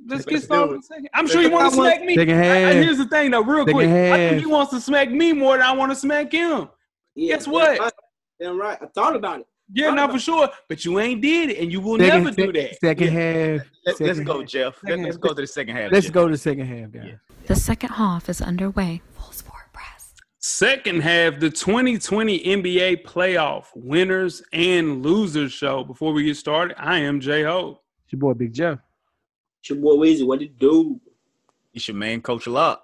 S2: Let's
S3: Let's
S2: get
S3: do
S2: started.
S3: it.
S2: in a second. I'm sure you want to
S3: I want-
S2: smack me.
S4: Second
S2: I- I- here's the thing, though, real
S4: Second
S2: quick. I
S4: half.
S2: think he wants to smack me more than I want to smack him.
S3: Yeah,
S2: Guess what?
S3: Damn right. I thought about it.
S2: Yeah, not for sure. But you ain't did it, and you will
S4: Second,
S2: never do that.
S4: Second
S3: Yeah.
S4: half.
S5: Let, us go,
S4: half.
S5: Jeff. Let,
S2: Second
S5: us go to the second half.
S4: Let's
S5: Jeff.
S4: go to the second half, guys.
S5: Yeah.
S1: The second half is underway. Full Sport Press.
S2: Second half, the 2020 NBA playoff winners and losers show. Before we get started, I am J Ho.
S4: It's your boy Big Jeff.
S3: It's your boy Weezy. What it do?
S5: It's your man, Coach Lock.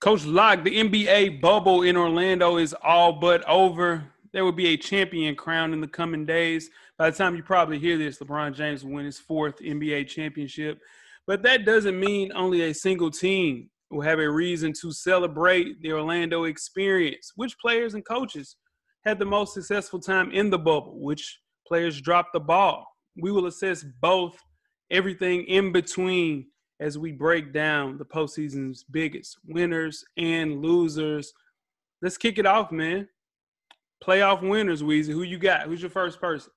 S2: Coach Lock, the NBA bubble in Orlando is all but over. There will be a champion crowned in the coming days. By the time you probably hear this, LeBron James will win his fourth NBA championship. But that doesn't mean only a single team will have a reason to celebrate the Orlando experience. Which players and coaches had the most successful time in the bubble? Which players dropped the ball? We will assess both, everything in between, as we break down the postseason's biggest winners and losers. Let's kick it off, man. Playoff winners, Weezy. Who you got? Who's your first person?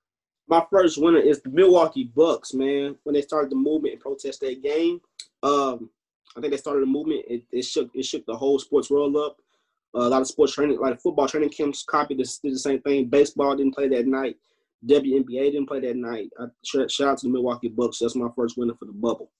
S3: My first winner is the Milwaukee Bucks, man. When they started the movement and protest that game, um, I think they started a movement. It, it shook it shook the whole sports world up. Uh, a lot of sports training, like football training camps, copied this, did the same thing. Baseball didn't play that night. WNBA didn't play that night. I, shout out to the Milwaukee Bucks. That's my first winner for the bubble.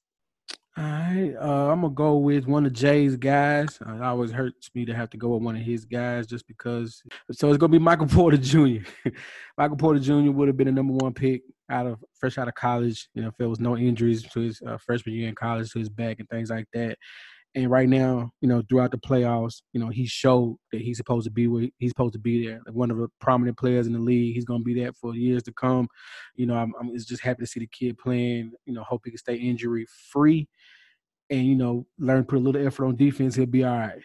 S4: All right, uh, I'm gonna go with one of Jay's guys. Uh, it always hurts me to have to go with one of his guys just because. So it's gonna be Michael Porter Jr. Michael Porter Jr. would have been a number one pick out of fresh out of college. You know, if there was no injuries to his uh, freshman year in college to his back and things like that. And right now, you know, throughout the playoffs, you know, he showed that he's supposed to be where he's supposed to be there. Like one of the prominent players in the league. He's going to be there for years to come. You know, I'm, I'm just happy to see the kid playing. You know, hope he can stay injury free, and you know, learn put a little effort on defense. He'll be all right.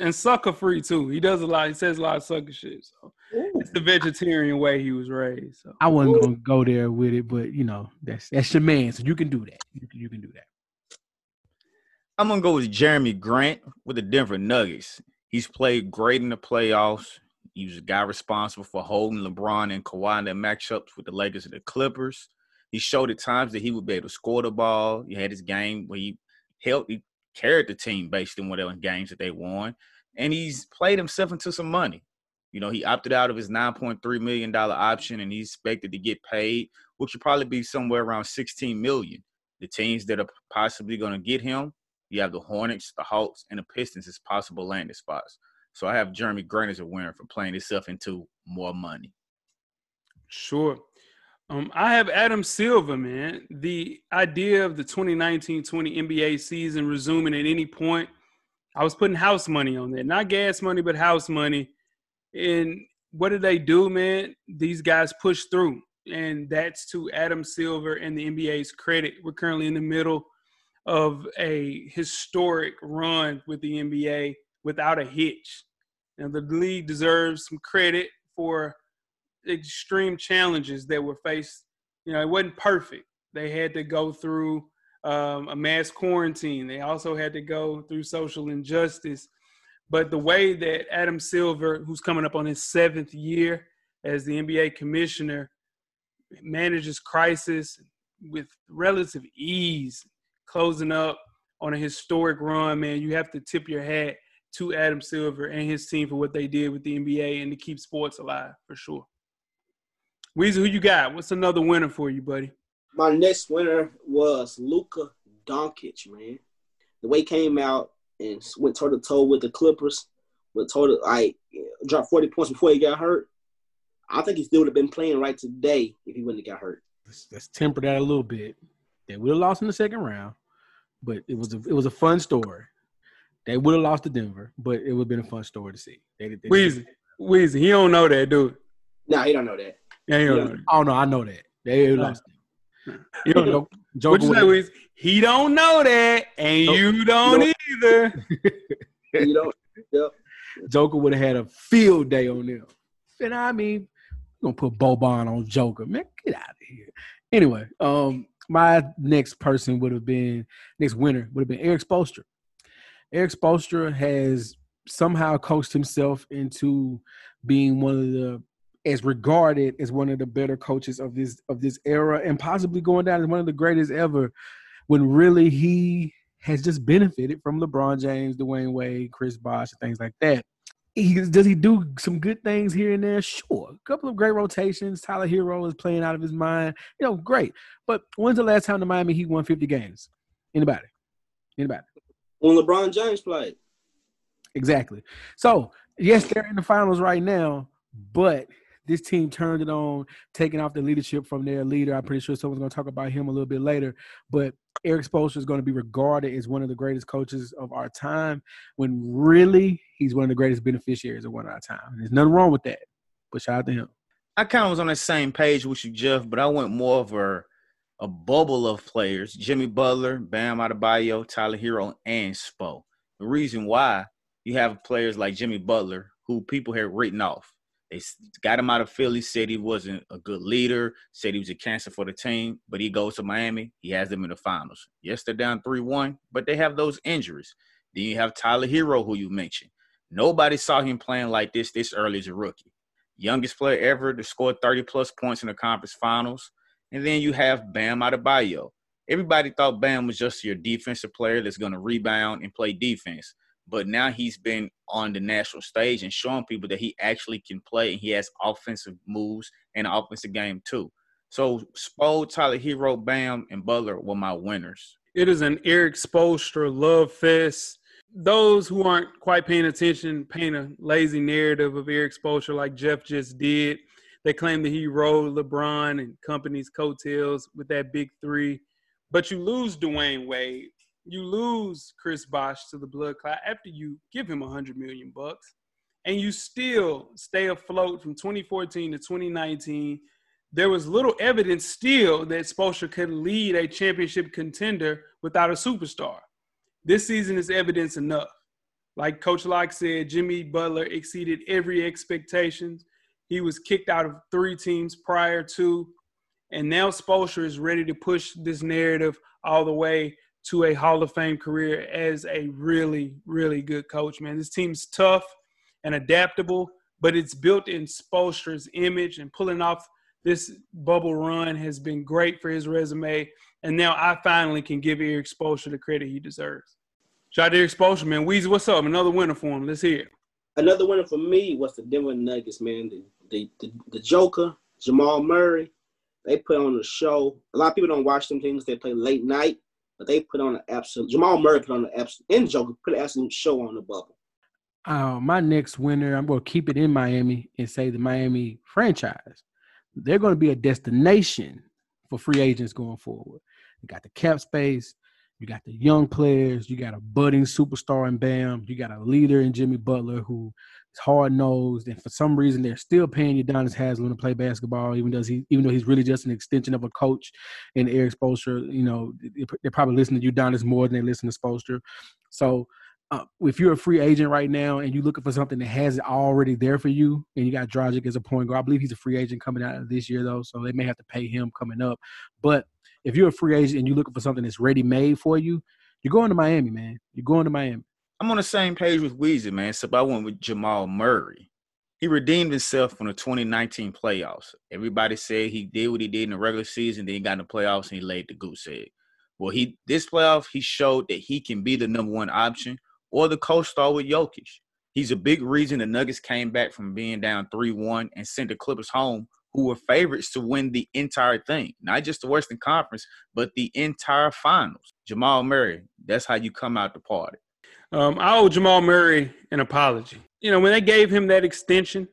S2: And sucker free too. He does a lot. He says a lot of sucker shit. So Ooh. it's the vegetarian way he was raised. So
S4: I wasn't Ooh. gonna go there with it, but you know, that's that's your man. So you can do that. You can, you can do that.
S5: I'm gonna go with Jerami Grant with the Denver Nuggets. He's played great in the playoffs. He was a guy responsible for holding LeBron and Kawhi in their matchups with the Lakers and the Clippers. He showed at times that he would be able to score the ball. He had his game where he helped, he carried the team based on whatever games that they won. And he's played himself into some money. You know, he opted out of his $9.3 million option and he's expected to get paid, which would probably be somewhere around 16 million. The teams that are possibly going to get him you have the Hornets, the Hawks, and the Pistons as possible landing spots. So I have Jerami Grant as a winner for playing himself into more money.
S2: Sure. Um, I have Adam Silver, man. The idea of the 2019-20 NBA season resuming at any point, I was putting house money on that. Not gas money, but house money. And what did they do, man? These guys pushed through. And that's to Adam Silver and the NBA's credit. We're currently in the middle of a historic run with the NBA without a hitch. And the league deserves some credit for extreme challenges that were faced. You know, it wasn't perfect. They had to go through um, a mass quarantine. They also had to go through social injustice. But the way that Adam Silver, who's coming up on his seventh year as the NBA commissioner, manages crisis with relative ease closing up on a historic run, man. You have to tip your hat to Adam Silver and his team for what they did with the NBA and to keep sports alive for sure. Weezy, who you got? What's another winner for you, buddy?
S3: My next winner was Luka Doncic, man. The way he came out and went toe to toe with the Clippers, with total like dropped forty points before he got hurt. I think he still would have been playing right today if he wouldn't have got hurt.
S4: Let's, let's temper that a little bit. They would have lost in the second round but it was a it was a fun story. They would have lost to Denver, but it would have been a fun story to see. They,
S2: they, Weezy, Weezy, he don't know that, dude.
S3: No, nah, he don't know that.
S2: Yeah, he don't know. That.
S4: Oh no, I know that. They lost.
S2: You don't know. what you say, Weezy? He don't know that, and nope. you don't nope. either.
S3: you don't. Yep.
S4: Joker would have had a field day on them. And I mean, we're gonna put Boban on Joker, man. Get out of here. Anyway, um, my next person would have been next winner would have been Erik Spoelstra. Erik Spoelstra has somehow coached himself into being one of the as regarded as one of the better coaches of this of this era and possibly going down as one of the greatest ever when really he has just benefited from LeBron James, Dwyane Wade, Chris Bosh, and things like that he does he do some good things here and there? Sure. A couple of great rotations. Tyler Herro is playing out of his mind. You know, great. But when's the last time the Miami Heat won 50 games? Anybody? Anybody?
S3: When LeBron James played.
S4: Exactly. So yes, they're in the finals right now, but this team turned it on, taking off the leadership from their leader. I'm pretty sure someone's going to talk about him a little bit later. But Erik Spoelstra is going to be regarded as one of the greatest coaches of our time, when really he's one of the greatest beneficiaries of one of our time. There's nothing wrong with that. But shout out to him.
S5: I kind of was on the same page with you, Jeff, but I went more of a, a bubble of players: Jimmy Butler, Bam Adebayo, Tyler Herro, and Spo. The reason why you have players like Jimmy Butler, who people had written off. They got him out of Philly, said he wasn't a good leader, said he was a cancer for the team, but he goes to Miami. He has them in the finals. Yes, they're down 3 1, but they have those injuries. Then you have Tyler Herro, who you mentioned. Nobody saw him playing like this this early as a rookie. Youngest player ever to score 30 plus points in the conference finals. And then you have Bam Adebayo. Everybody thought Bam was just your defensive player that's going to rebound and play defense but now he's been on the national stage and showing people that he actually can play and he has offensive moves and an offensive game too. So Spo, Tyler Herro, Bam, and Butler were my winners.
S2: It is an Erik Spoelstra love fest. Those who aren't quite paying attention paint a lazy narrative of Erik Spoelstra like Jeff just did. They claim that he rode LeBron and company's coattails with that big three. But you lose Dwyane Wade, you lose Chris Bosh to the blood clot after you give him a hundred million bucks, and you still stay afloat from 2014 to 2019. There was little evidence still that Spoelstra could lead a championship contender without a superstar. This season is evidence enough. Like Coach Lock said, Jimmy Butler exceeded every expectation. He was kicked out of three teams prior to, and now Spoelstra is ready to push this narrative all the way to a Hall of Fame career as a really, really good coach, man. This team's tough and adaptable, but it's built in Spoelstra's image and pulling off this bubble run has been great for his resume. And now I finally can give Erik Spoelstra the credit he deserves. Shout out to Spoelstra, man. Weezy, what's up? Another winner for him. Let's hear it.
S3: Another winner for me was the Denver Nuggets, man. The, the, the, the Joker, Jamal Murray. They put on a show. A lot of people don't watch them things. They play late night. But they put on an absolute Jamal Murray put on an absolute and Joker put an absolute show on the bubble.
S4: Uh, my next winner, I'm going to keep it in Miami and say the Miami franchise. They're going to be a destination for free agents going forward. You got the cap space, you got the young players, you got a budding superstar in Bam, you got a leader in Jimmy Butler who hard nosed, and for some reason they're still paying Udonis Haslem to play basketball, even though he even though he's really just an extension of a coach and Erik Spoelstra. You know, they're probably listening to Udonis more than they listen to Spoelstra. So. Uh, if you're a free agent right now and you're looking for something that has it already there for you, and you got Dragic as a point guard, I believe he's a free agent coming out of this year though, so they may have to pay him coming up. But if you're a free agent and you're looking for something that's ready made for you, you're going to Miami, man. You're going to Miami.
S5: I'm on the same page with Weezy, man. Except I went with Jamal Murray. He redeemed himself from the 2019 playoffs. Everybody said he did what he did in the regular season, then he got in the playoffs and he laid the goose egg. Well, he this playoff he showed that he can be the number one option or the co-star with Jokic. He's a big reason the Nuggets came back from being down 3-1 and sent the Clippers home, who were favorites to win the entire thing, not just the Western Conference, but the entire finals. Jamal Murray, that's how you come out the party.
S2: Um, I owe Jamal Murray an apology. You know, when they gave him that extension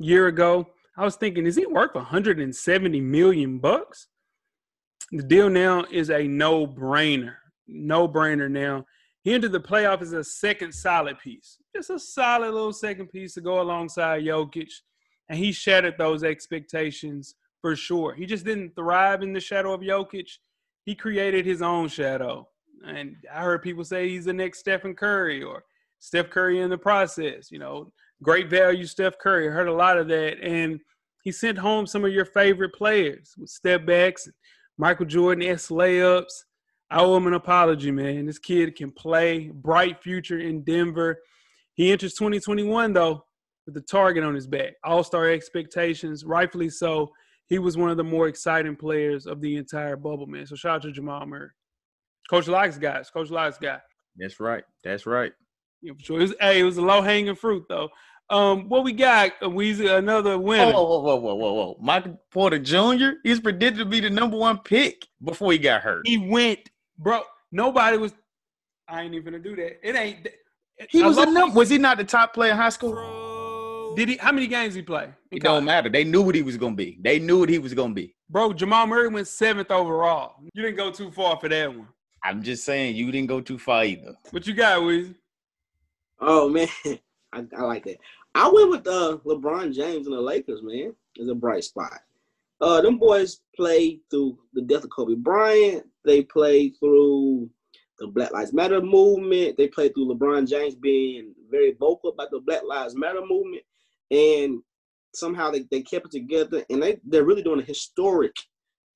S2: year ago, I was thinking, is he worth 170 million bucks? The deal now is a no-brainer. No-brainer now. He entered the playoff as a second solid piece. Just a solid little second piece to go alongside Jokic. And he shattered those expectations for sure. He just didn't thrive in the shadow of Jokic. He created his own shadow. And I heard people say he's the next Stephen Curry or Steph Curry in the process. You know, great value Steph Curry. I heard a lot of that. And he sent home some of your favorite players with step backs, Michael Jordan S layups. I owe him an apology, man. This kid can play. Bright future in Denver. He enters 2021 though with the target on his back. All star expectations, rightfully so. He was one of the more exciting players of the entire bubble, man. So shout out to Jamal Murray. Coach Lock's guys. Coach Lock's guy.
S5: That's right. That's right.
S2: Yeah, for sure. It was, hey, it was a low hanging fruit though. Um, what we got? Uh, Weezy, another winner.
S5: Whoa, whoa, whoa, whoa, whoa, whoa! Michael Porter Jr. He's predicted to be the number one pick before he got hurt.
S2: He went, bro. Nobody was. I ain't even gonna do that. It ain't.
S5: He
S2: I
S5: was a
S2: love-
S5: was he not the top player in high school? Bro.
S2: Did he? How many games he play?
S5: It
S2: college?
S5: don't matter. They knew what he was gonna be. They knew what he was gonna be.
S2: Bro, Jamal Murray went seventh overall. You didn't go too far for that one.
S5: I'm just saying you didn't go too far either.
S2: What you got, Weezy?
S3: Oh man, I, I like that. I went with uh, LeBron James and the Lakers, man. Is a bright spot. Uh, them boys played through the death of Kobe Bryant. They played through the Black Lives Matter movement. They played through LeBron James being very vocal about the Black Lives Matter movement, and somehow they, they kept it together. And they they're really doing a historic,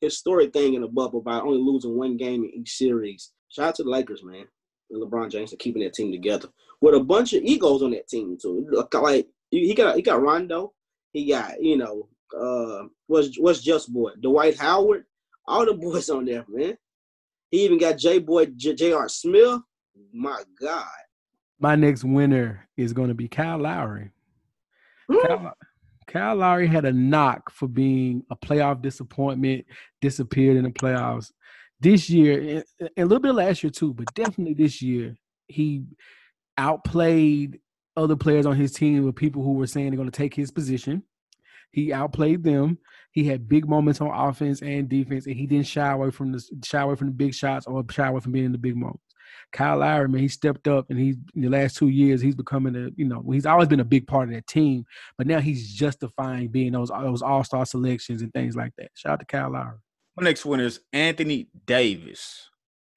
S3: historic thing in the bubble by only losing one game in each series. Shout out to the Lakers, man, and LeBron James for keeping that team together with a bunch of egos on that team too. Like he got he got Rondo, he got you know uh what's what's just boy Dwight Howard, all the boys on there, man. He even got J Boy J.R. Smith. My God,
S4: My next winner is going to be Kyle Lowry. Kyle, Kyle Lowry had a knock for being a playoff disappointment, disappeared in the playoffs. This year, and a little bit last year too, but definitely this year, he outplayed other players on his team with people who were saying they're going to take his position. He outplayed them. He had big moments on offense and defense, and he didn't shy away from the shy away from the big shots or shy away from being in the big moments. Kyle Lowry, man, he stepped up, and he in the last two years he's becoming a you know he's always been a big part of that team, but now he's justifying being those those all star selections and things like that. Shout out to Kyle Lowry.
S5: My next winner is Anthony Davis.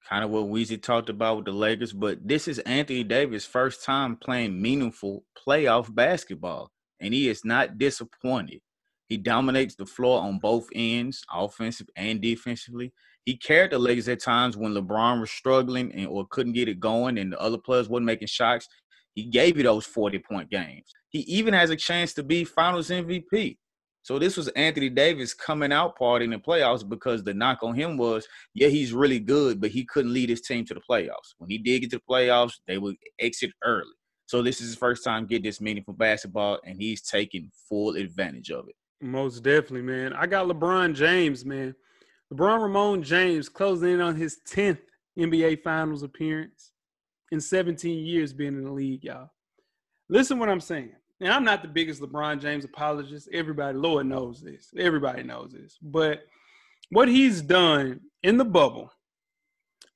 S5: Kind of what Weezy talked about with the Lakers, but this is Anthony Davis' first time playing meaningful playoff basketball, and he is not disappointed. He dominates the floor on both ends, offensive and defensively. He carried the Lakers at times when LeBron was struggling and or couldn't get it going, and the other players wasn't making shots. He gave you those forty-point games. He even has a chance to be Finals MVP. So this was Anthony Davis coming out party in the playoffs because the knock on him was, yeah, he's really good, but he couldn't lead his team to the playoffs. When he did get to the playoffs, they would exit early. So this is his first time getting this meaningful basketball, and he's taking full advantage of it.
S2: Most definitely, man. I got LeBron James, man. LeBron Ramon James closing in on his 10th NBA Finals appearance in 17 years being in the league, y'all. Listen what I'm saying. And I'm not the biggest LeBron James apologist. Everybody, Lord knows this. Everybody knows this. But what he's done in the bubble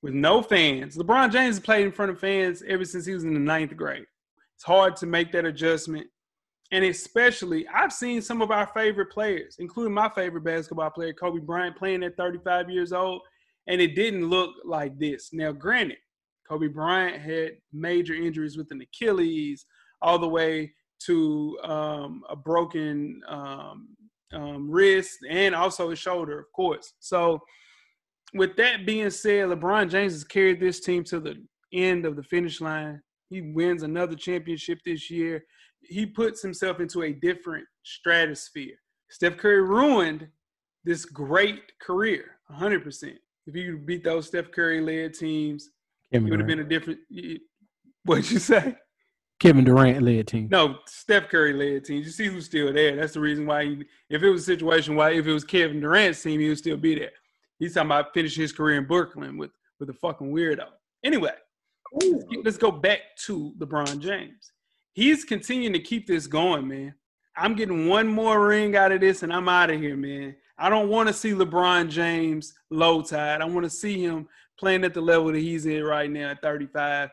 S2: with no fans, LeBron James has played in front of fans ever since he was in the ninth grade. It's hard to make that adjustment. And especially, I've seen some of our favorite players, including my favorite basketball player, Kobe Bryant, playing at 35 years old, and it didn't look like this. Now, granted, Kobe Bryant had major injuries with an Achilles, all the way to um, a broken um, um, wrist and also his shoulder, of course. So, with that being said, LeBron James has carried this team to the end of the finish line. He wins another championship this year. He puts himself into a different stratosphere. Steph Curry ruined this great career 100%. If you beat those Steph Curry led teams,
S4: Kevin
S2: it would have been a different. What'd you say?
S4: Kevin Durant led team.
S2: No, Steph Curry led teams. You see who's still there. That's the reason why. He, if it was a situation why if it was Kevin Durant's team, he would still be there. He's talking about finishing his career in Brooklyn with with a fucking weirdo. Anyway, let's, get- let's go back to LeBron James. He's continuing to keep this going, man. I'm getting one more ring out of this, and I'm out of here, man. I don't want to see LeBron James low tide. I want to see him playing at the level that he's at right now at 35.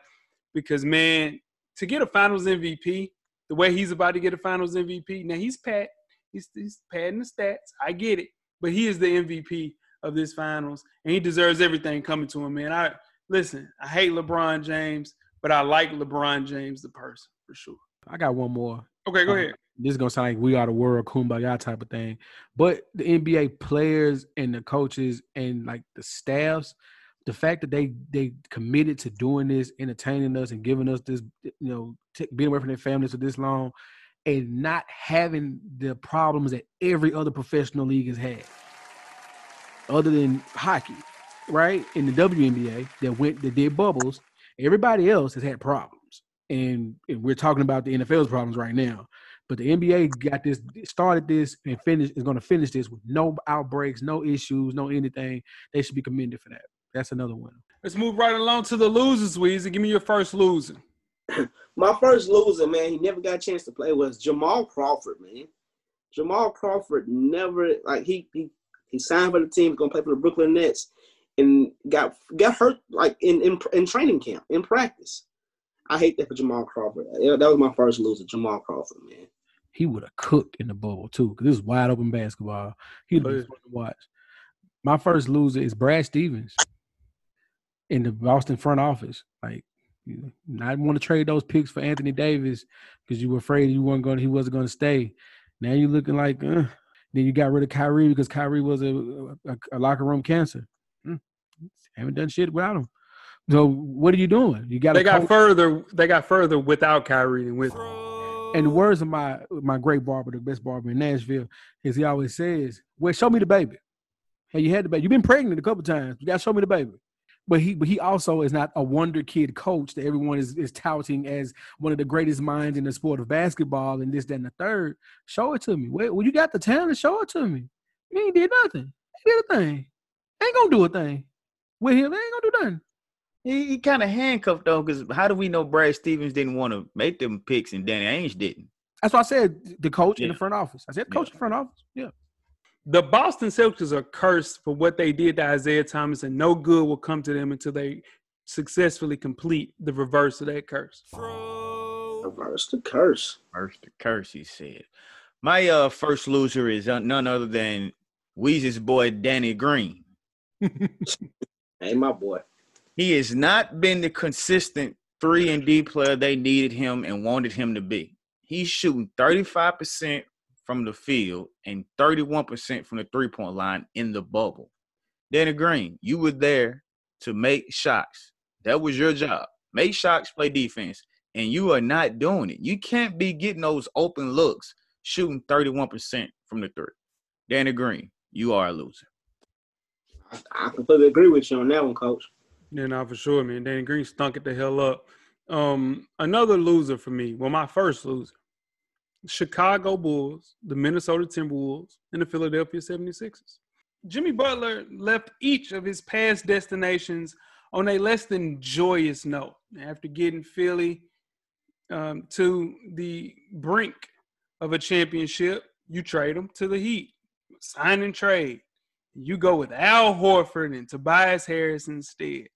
S2: Because man, to get a Finals MVP, the way he's about to get a Finals MVP, now he's pat, he's he's padding the stats. I get it, but he is the MVP of this Finals, and he deserves everything coming to him, man. I listen. I hate LeBron James, but I like LeBron James the person for sure.
S4: I got one more.
S2: Okay, go
S4: Um,
S2: ahead.
S4: This is gonna sound like we are the world kumbaya type of thing, but the NBA players and the coaches and like the staffs, the fact that they they committed to doing this, entertaining us and giving us this, you know, t- being away from their families for this long, and not having the problems that every other professional league has had, other than hockey, right? In the WNBA that went that did bubbles, everybody else has had problems, and, and we're talking about the NFL's problems right now. But the NBA got this, started this, and finish is going to finish this with no outbreaks, no issues, no anything. They should be commended for that. That's another one.
S2: Let's move right along to the losers, Weezy. Give me your first loser.
S3: My first loser, man, he never got a chance to play was Jamal Crawford, man. Jamal Crawford never like he he he signed for the team, gonna play for the Brooklyn Nets, and got got hurt like in in, in training camp in practice. I hate that for Jamal Crawford. That was my first loser, Jamal Crawford, man.
S4: He would have cooked in the bubble too, because this is wide open basketball. He'd be fun to watch. My first loser is Brad Stevens in the Boston front office. Like, you not want to trade those picks for Anthony Davis because you were afraid you weren't going. He wasn't going to stay. Now you're looking like. Uh, then you got rid of Kyrie because Kyrie was a, a, a locker room cancer. Haven't done shit without him. So what are you doing? You got
S2: they got coach. further. They got further without Kyrie than with.
S4: And the words of my my great barber, the best barber in Nashville, is he always says, "Well, show me the baby." Hey, you had the baby. You've been pregnant a couple times. You got to show me the baby. But he, but he also is not a wonder kid coach that everyone is, is touting as one of the greatest minds in the sport of basketball and this, that, and the third. Show it to me. Well, you got the talent. Show it to me. He ain't did nothing. He did a thing. Ain't gonna do a thing with him. They ain't gonna do nothing.
S5: He, he kind of handcuffed though, because how do we know Brad Stevens didn't want to make them picks and Danny Ainge didn't?
S4: That's why I said the coach yeah. in the front office. I said coach yeah. in front office. Yeah.
S2: The Boston Celtics are cursed for what they did to Isaiah Thomas, and no good will come to them until they successfully complete the reverse of that curse.
S3: Reverse the curse.
S5: Reverse the curse, he said. My uh, first loser is uh, none other than Weezy's boy Danny Green.
S3: hey, my boy.
S5: He has not been the consistent three and D player they needed him and wanted him to be. He's shooting 35% from the field and 31% from the three point line in the bubble. Danny Green, you were there to make shots. That was your job. Make shots, play defense. And you are not doing it. You can't be getting those open looks shooting 31% from the three. Danny Green, you are a loser.
S3: I completely agree with you on that one, coach.
S2: Yeah, no, for sure, man. Danny Green stunk it the hell up. Um, another loser for me. Well, my first loser. Chicago Bulls, the Minnesota Timberwolves, and the Philadelphia 76ers. Jimmy Butler left each of his past destinations on a less than joyous note. After getting Philly um, to the brink of a championship, you trade them to the Heat. Sign and trade. You go with Al Horford and Tobias Harris instead.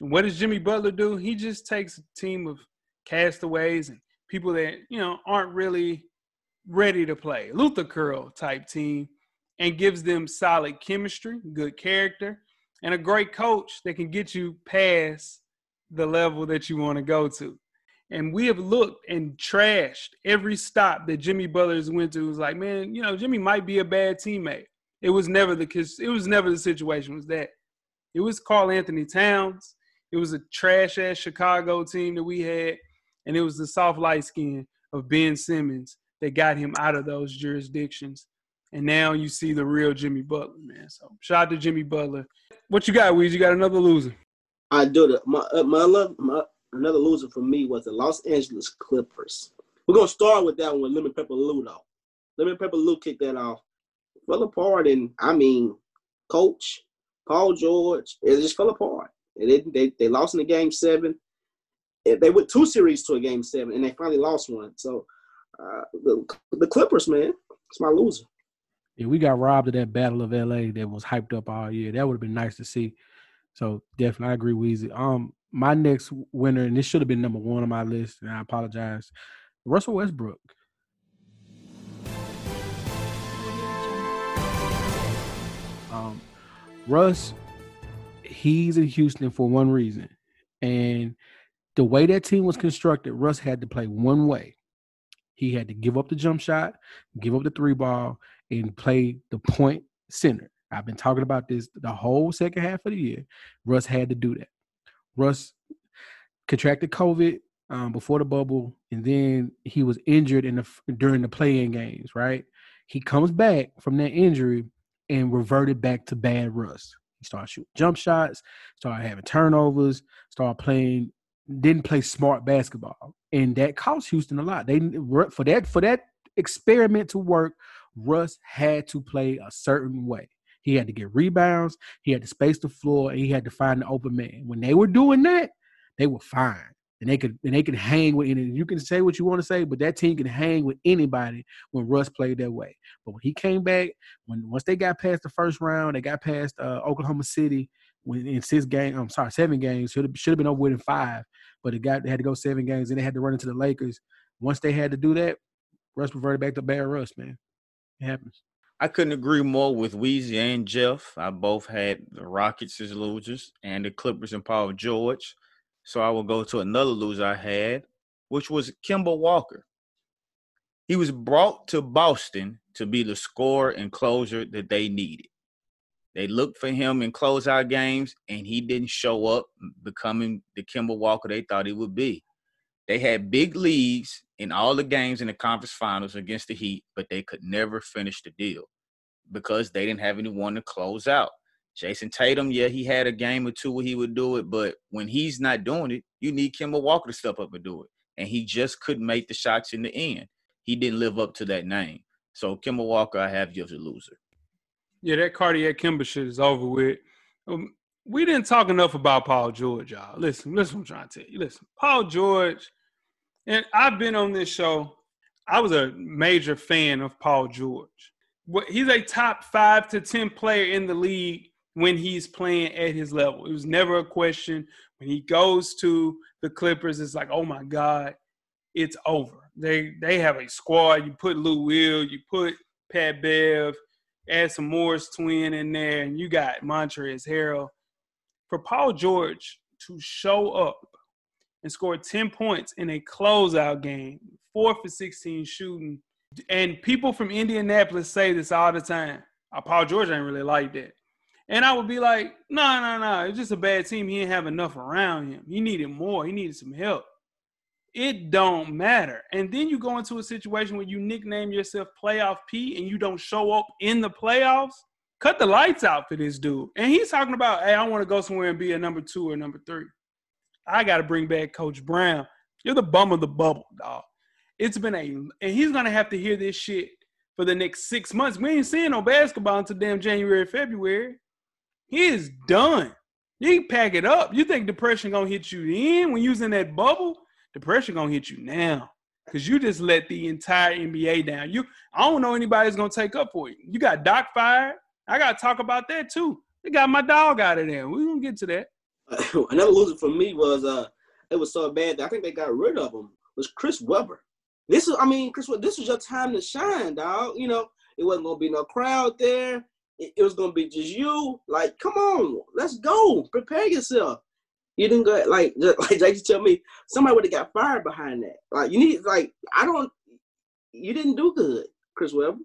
S2: What does Jimmy Butler do? He just takes a team of castaways and people that, you know, aren't really ready to play, Luther Curl type team, and gives them solid chemistry, good character, and a great coach that can get you past the level that you want to go to. And we have looked and trashed every stop that Jimmy Butler's went to. It was like, man, you know, Jimmy might be a bad teammate. It was never the. It was never the situation. Was that it was Karl-Anthony Towns. It was a trash ass Chicago team that we had, and it was the soft light skin of Ben Simmons that got him out of those jurisdictions. And now you see the real Jimmy Butler, man. So shout out to Jimmy Butler. What you got, Weez? You got another loser?
S3: I do. The, my, uh, my, my, another loser for me was the Los Angeles Clippers. We're gonna start with that one Lemon Pepper though. Lemon Pepper Lou kicked that off. Fell apart, and I mean, coach Paul George, it just fell apart. They, they, they lost in the game seven. They went two series to a game seven, and they finally lost one. So uh, the, the Clippers, man, it's my loser.
S4: Yeah, we got robbed of that Battle of LA that was hyped up all year. That would have been nice to see. So definitely, I agree, Weezy. Um, my next winner, and this should have been number one on my list, and I apologize. Russell Westbrook. Russ he's in Houston for one reason. And the way that team was constructed, Russ had to play one way. He had to give up the jump shot, give up the three ball, and play the point center. I've been talking about this the whole second half of the year. Russ had to do that. Russ contracted COVID um, before the bubble, and then he was injured in the during the playing games. Right, he comes back from that injury and reverted back to bad Russ. He started shooting jump shots, started having turnovers, started playing, didn't play smart basketball, and that cost Houston a lot. They for that for that experiment to work, Russ had to play a certain way. He had to get rebounds, he had to space the floor, and he had to find the open man. When they were doing that, they were fine. And they could and they could hang with any. You can say what you want to say, but that team can hang with anybody when Russ played that way. But when he came back, when once they got past the first round, they got past uh, Oklahoma City when in six games. I'm sorry, seven games should have should have been over with in five, but it got they had to go seven games, and they had to run into the Lakers. Once they had to do that, Russ reverted back to bad Russ. Man, it happens.
S5: I couldn't agree more with Weezy and Jeff. I both had the Rockets as losers and the Clippers and Paul George. So I will go to another loser I had, which was Kemba Walker. He was brought to Boston to be the scorer and closer that they needed. They looked for him in closeout games, and he didn't show up, becoming the Kemba Walker they thought he would be. They had big leads in all the games in the conference finals against the Heat, but they could never finish the deal because they didn't have anyone to close out. Jayson Tatum, yeah, he had a game or two where he would do it, but when he's not doing it, you need Kemba Walker to step up and do it. And he just couldn't make the shots in the end. He didn't live up to that name. So Kemba Walker, I have you as a loser.
S2: Yeah, that cardiac Kemba shit is over with. Um, we didn't talk enough about Paul George, y'all. Listen, listen, I'm trying to tell you. Listen, Paul George and I've been on this show. I was a major fan of Paul George. He's a top five to 10 player in the league when he's playing at his level. It was never a question. When he goes to the Clippers, it's like, oh my God, it's over. They they have a squad. You put Lou Will, you put Pat Bev, add some Morris twin in there, and you got Montrezl Harrell. For Paul George to show up and score 10 points in a closeout game, four for 16 shooting. And people from Indianapolis say this all the time. Uh, Paul George ain't really like that. And I would be like, no, no, no. It's just a bad team. He didn't have enough around him. He needed more. He needed some help. It don't matter. And then you go into a situation where you nickname yourself Playoff P and you don't show up in the playoffs. Cut the lights out for this dude. And he's talking about, hey, I want to go somewhere and be a number two or number three. I got to bring back Coach Brown. You're the bum of the bubble, dog. It's been a, and he's gonna have to hear this shit for the next six months. We ain't seeing no basketball until damn January, February. He is done. You pack it up. You think depression gonna hit you in when you was in that bubble? Depression gonna hit you now because you just let the entire NBA down. You, I don't know anybody's gonna take up for you. You got Doc fired. I gotta talk about that too. They got my dog out of there. We gonna get to that.
S3: another loser for me was uh it was so bad that I think they got rid of him was Chris Webber. This is I mean Chris this was your time to shine, dog. You know it wasn't gonna be no crowd there. It, it was gonna be just you. Like come on, let's go. Prepare yourself. You didn't go like like Jake tell me somebody would have got fired behind that. Like you need like I don't. You didn't do good, Chris Webber.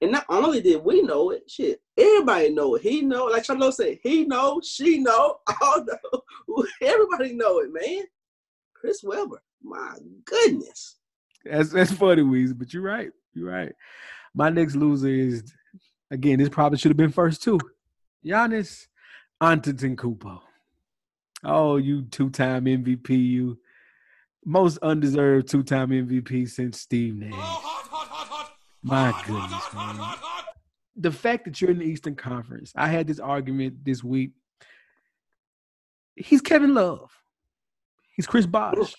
S3: And not only did we know it, shit, everybody know it. He know, like Charlo said, he know, she know, all know. Everybody know it, man. Chris Webber, my goodness.
S4: That's that's funny, Weezy, but you're right. You're right. My next loser is again, this probably should have been first too. Giannis Antetokounmpo. Oh, you two-time MVP, you most undeserved two-time MVP since Steve Nash. My goodness, man. The fact that you're in the Eastern Conference, I had this argument this week. He's Kevin Love. He's Chris Bosh.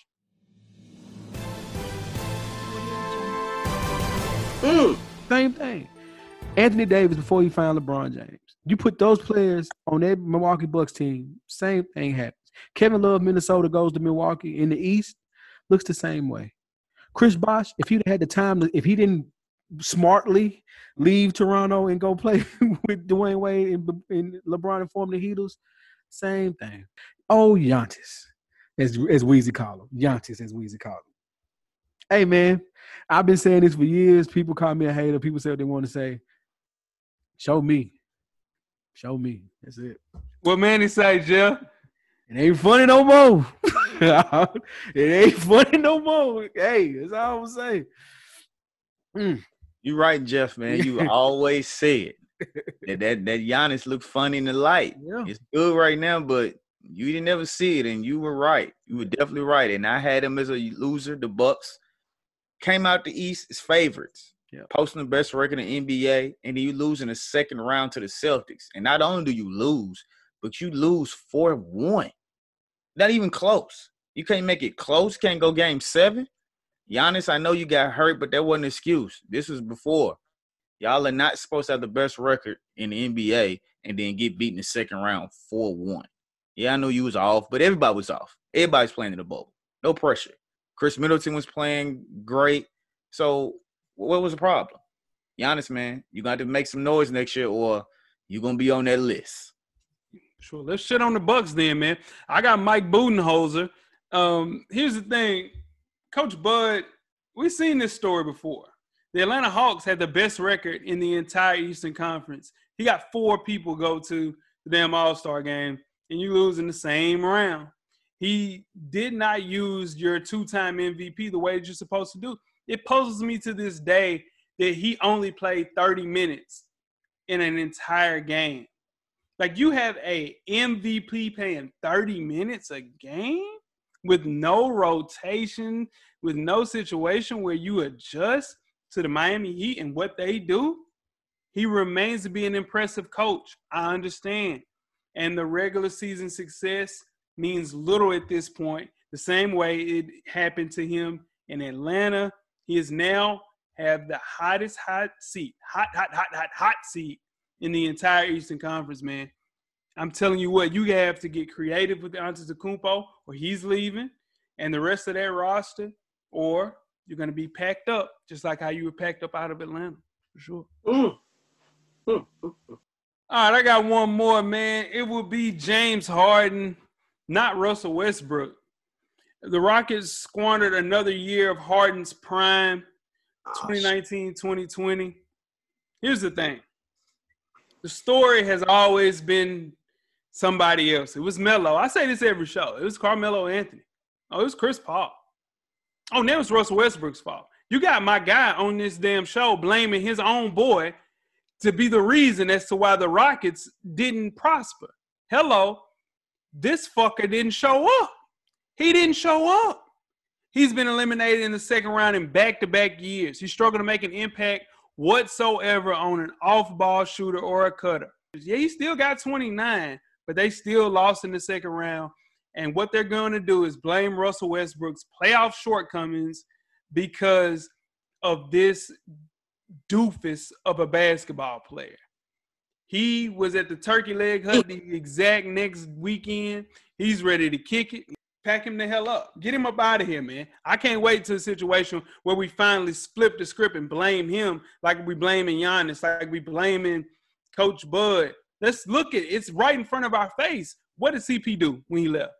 S4: Mm. Same thing. Anthony Davis before he found LeBron James. You put those players on that Milwaukee Bucks team, same thing happens. Kevin Love, Minnesota goes to Milwaukee in the East, looks the same way. Chris Bosh, if he'd had the time, if he didn't smartly leave Toronto and go play with Dwyane Wade and, and LeBron and form the Heatles, same thing. Oh, Giannis, as as Weezy call him, Giannis as Weezy call him. Hey man, I've been saying this for years. People call me a hater. People say what they want to say. Show me, show me. That's it.
S2: What Manny say, Jeff?
S4: It ain't funny no more. it ain't funny no more. Hey, that's all I'm saying.
S5: Mm. You right, Jeff, man. You always say it. That, that that Giannis look funny in the light. Yeah. It's good right now, but you didn't ever see it, and you were right. You were definitely right. And I had him as a loser. The Bucks came out the East as favorites, yeah. posting the best record in the NBA, and then you lose in the second round to the Celtics. And not only do you lose, but you lose four one. Not even close. You can't make it close. Can't go game seven. Giannis, I know you got hurt, but that wasn't an excuse. This was before. Y'all are not supposed to have the best record in the NBA and then get beaten in the second round 4 1. Yeah, I know you was off, but everybody was off. Everybody's playing in the bubble. No pressure. Khris Middleton was playing great. So what was the problem? Giannis, man, you got to make some noise next year or you're gonna be on that list.
S2: Sure. Let's shit on the Bucks then, man. I got Mike Budenholzer. Um, here's the thing. Coach Bud, we've seen this story before. The Atlanta Hawks had the best record in the entire Eastern Conference. He got four people go to the damn All Star game, and you lose in the same round. He did not use your two time MVP the way that you're supposed to do. It puzzles me to this day that he only played 30 minutes in an entire game. Like you have a MVP playing 30 minutes a game with no rotation, with no situation where you adjust to the Miami Heat and what they do, he remains to be an impressive coach. I understand. And the regular season success means little at this point. The same way it happened to him in Atlanta. He is now have the hottest hot seat, hot, hot, hot, hot, hot seat in the entire Eastern Conference, man. I'm telling you what, you have to get creative with Antetokounmpo, or he's leaving, and the rest of that roster, or you're going to be packed up, just like how you were packed up out of Atlanta, for sure.
S3: Mm. Mm, mm.
S2: All right, I got one more, man. It will be James Harden, not Russell Westbrook. The Rockets squandered another year of Harden's prime,
S3: Ah,
S2: 2019 2020. Here's the thing the story has always been somebody else. It was Melo. I say this every show. It was Carmelo Anthony. Oh, it was Chris Paul. Oh, now it's Russell Westbrook's fault. You got my guy on this damn show blaming his own boy to be the reason as to why the Rockets didn't prosper. Hello, this fucker didn't show up. He didn't show up. He's been eliminated in the second round in back to back years. He's struggling to make an impact whatsoever on an off ball shooter or a cutter. Yeah, he still got 29, but they still lost in the second round. And what they're going to do is blame Russell Westbrook's playoff shortcomings because of this doofus of a basketball player. He was at the turkey leg hut the exact next weekend. He's ready to kick it. Pack him the hell up. Get him up out of here, man. I can't wait to a situation where we finally flip the script and blame him like we blaming Giannis, like we blaming Coach Bud. Let's look at it. It's right in front of our face. What did CP do when he left?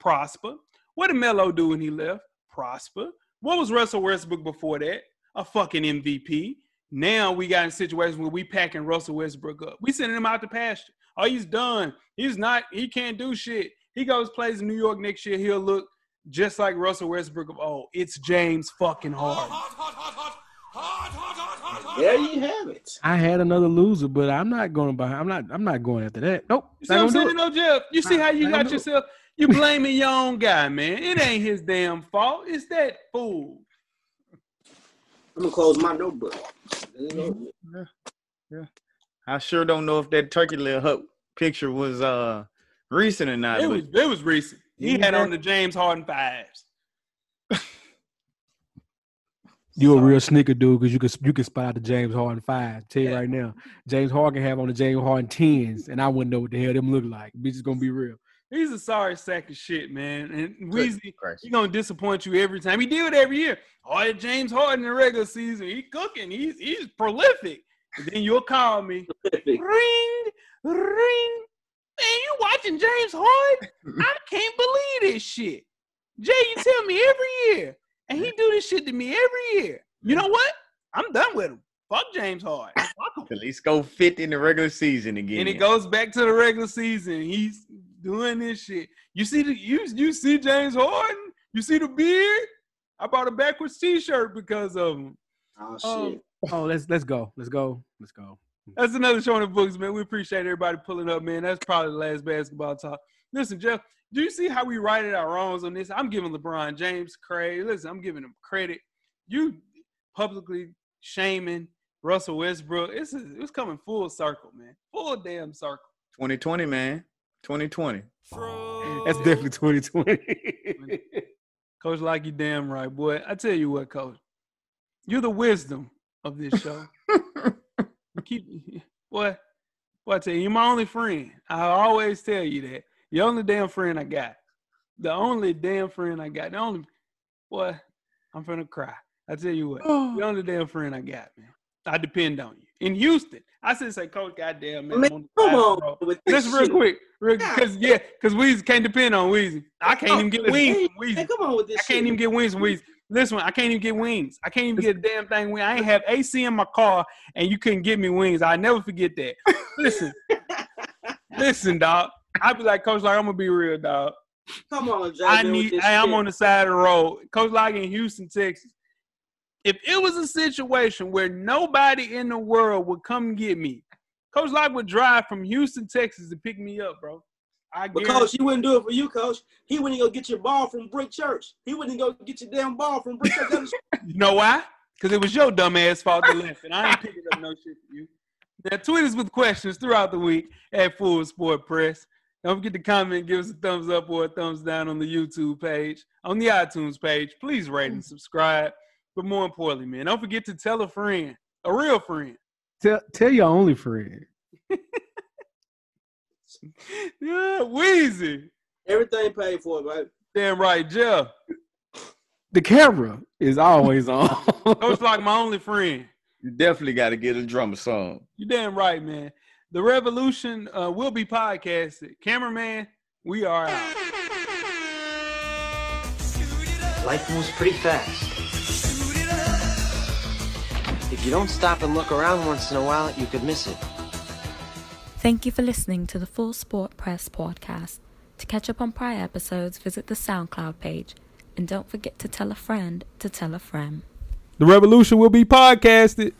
S2: Prosper. What did Melo do when he left? Prosper. What was Russell Westbrook before that? A fucking MVP. Now we got in situation where we packing Russell Westbrook up. We sending him out to pasture. Oh, he's done. He's not. He can't do shit. He goes plays in New York next year. He'll look just like Russell Westbrook of oh, it's James fucking Harden.
S3: There you have it.
S4: I had another loser, but I'm not going by. I'm not. I'm not going after that. Nope.
S2: You see what I'm saying,
S4: do it.
S2: though, Jeff? You see
S4: Nah,
S2: how you
S4: not
S2: got
S4: do it.
S2: yourself? You blaming your own guy, man. It ain't his damn fault. It's that fool.
S3: I'm gonna close my notebook. You know,
S5: I sure don't know if that turkey leg hut picture was uh recent or not.
S2: It was it was recent. He had on the James Harden fives.
S4: You a real sneaker dude because you can you can spot out the James Harden five. Tell you
S2: Yeah.
S4: right now, James Harden have on the James Harden tens, and I wouldn't know what the hell them look like. Bitch is gonna be real.
S2: He's a sorry sack of shit, man. And
S5: Good
S2: Weezy,
S5: Christ.
S2: he gonna disappoint you every time. He do it every year. Oh, yeah, James Harden in the regular season, he cooking. He's he's prolific. And then you'll call me. Ring, ring. Man, you watching James Harden? I can't believe this shit. Jay, you tell me every year. And he do this shit to me every year. You know what? I'm done with him. Fuck James Harden. Fuck him.
S5: At least go fit in the regular season again.
S2: And it goes back to the regular season. He's doing this shit. You see the you you see James Harden? You see the beard? I bought a backwards t-shirt because of him.
S3: oh
S2: Um,
S3: shit.
S4: Oh, let's let's go. Let's go. Let's go.
S2: That's another show in the books, man. We appreciate everybody pulling up, man. That's probably the last basketball talk. Listen, Jeff, do you see how we righted our wrongs on this? I'm giving LeBron James credit. Listen, I'm giving him credit. You publicly shaming Russell Westbrook. It's it's coming full circle, man. Full damn circle.
S5: 2020, man. 2020.
S4: That's definitely 2020.
S2: Coach Lock, you damn right, boy. I tell you what, Coach, you're the wisdom of this show. Keep, boy, boy, I tell you, you're my only friend. I always tell you that. You're the only damn friend I got. The only damn friend I got. The only, boy, I'm finna cry. I tell you what, you're the only damn friend I got, man. I depend on you. In Houston, I said, say, Coach, goddamn, man.
S3: Man,
S2: I'm on the
S3: come
S2: side of the
S3: on with this
S2: Just real
S3: shit.
S2: quick, real because yeah, because Weezy can't depend on Weezy. I can't even get wings from Weezy.
S3: man, come on with this
S2: I can't
S3: shit.
S2: even get wings from Weezy. Listen, I can't even get wings. I can't even get a damn thing. Wing. I ain't have AC in my car, and you couldn't get me wings. I never forget that. Listen, listen, dog. I be like, Coach, like I'm gonna be real, dog.
S3: Come on.
S2: I need. Hey, I'm on the side of the road. Coach like in Houston, Texas. If it was a situation where nobody in the world would come get me, Coach Lock would drive from Houston, Texas to pick me up, bro. I
S3: But coach, he wouldn't do it for you, coach. He wouldn't go get your ball from Brick Church. He wouldn't go get your damn ball from Brick Church.
S2: You know why? Because it was your dumb ass fault that left it. I ain't picking up no shit for you. Now, tweet us with questions throughout the week at Full Sport Press. Don't forget to comment, give us a thumbs up or a thumbs down on the YouTube page, on the iTunes page. Please rate and subscribe. But more importantly, man, don't forget to tell a friend, a real friend.
S4: tell, tell your only friend.
S2: Yeah, Weezy.
S3: Everything paid for, right?
S2: Damn right, Jeff.
S4: The camera is always on.
S2: Coach like my only friend.
S5: You definitely got to get a drummer song.
S2: You damn right, man. The revolution uh, will be podcasted. Cameraman, we are out.
S6: Life moves pretty fast. If you don't stop and look around once in a while, you could miss it.
S1: Thank you for listening to the Full Sport Press podcast. To catch up on prior episodes, visit the SoundCloud page. And don't forget to tell a friend to tell a friend.
S4: the revolution will be podcasted.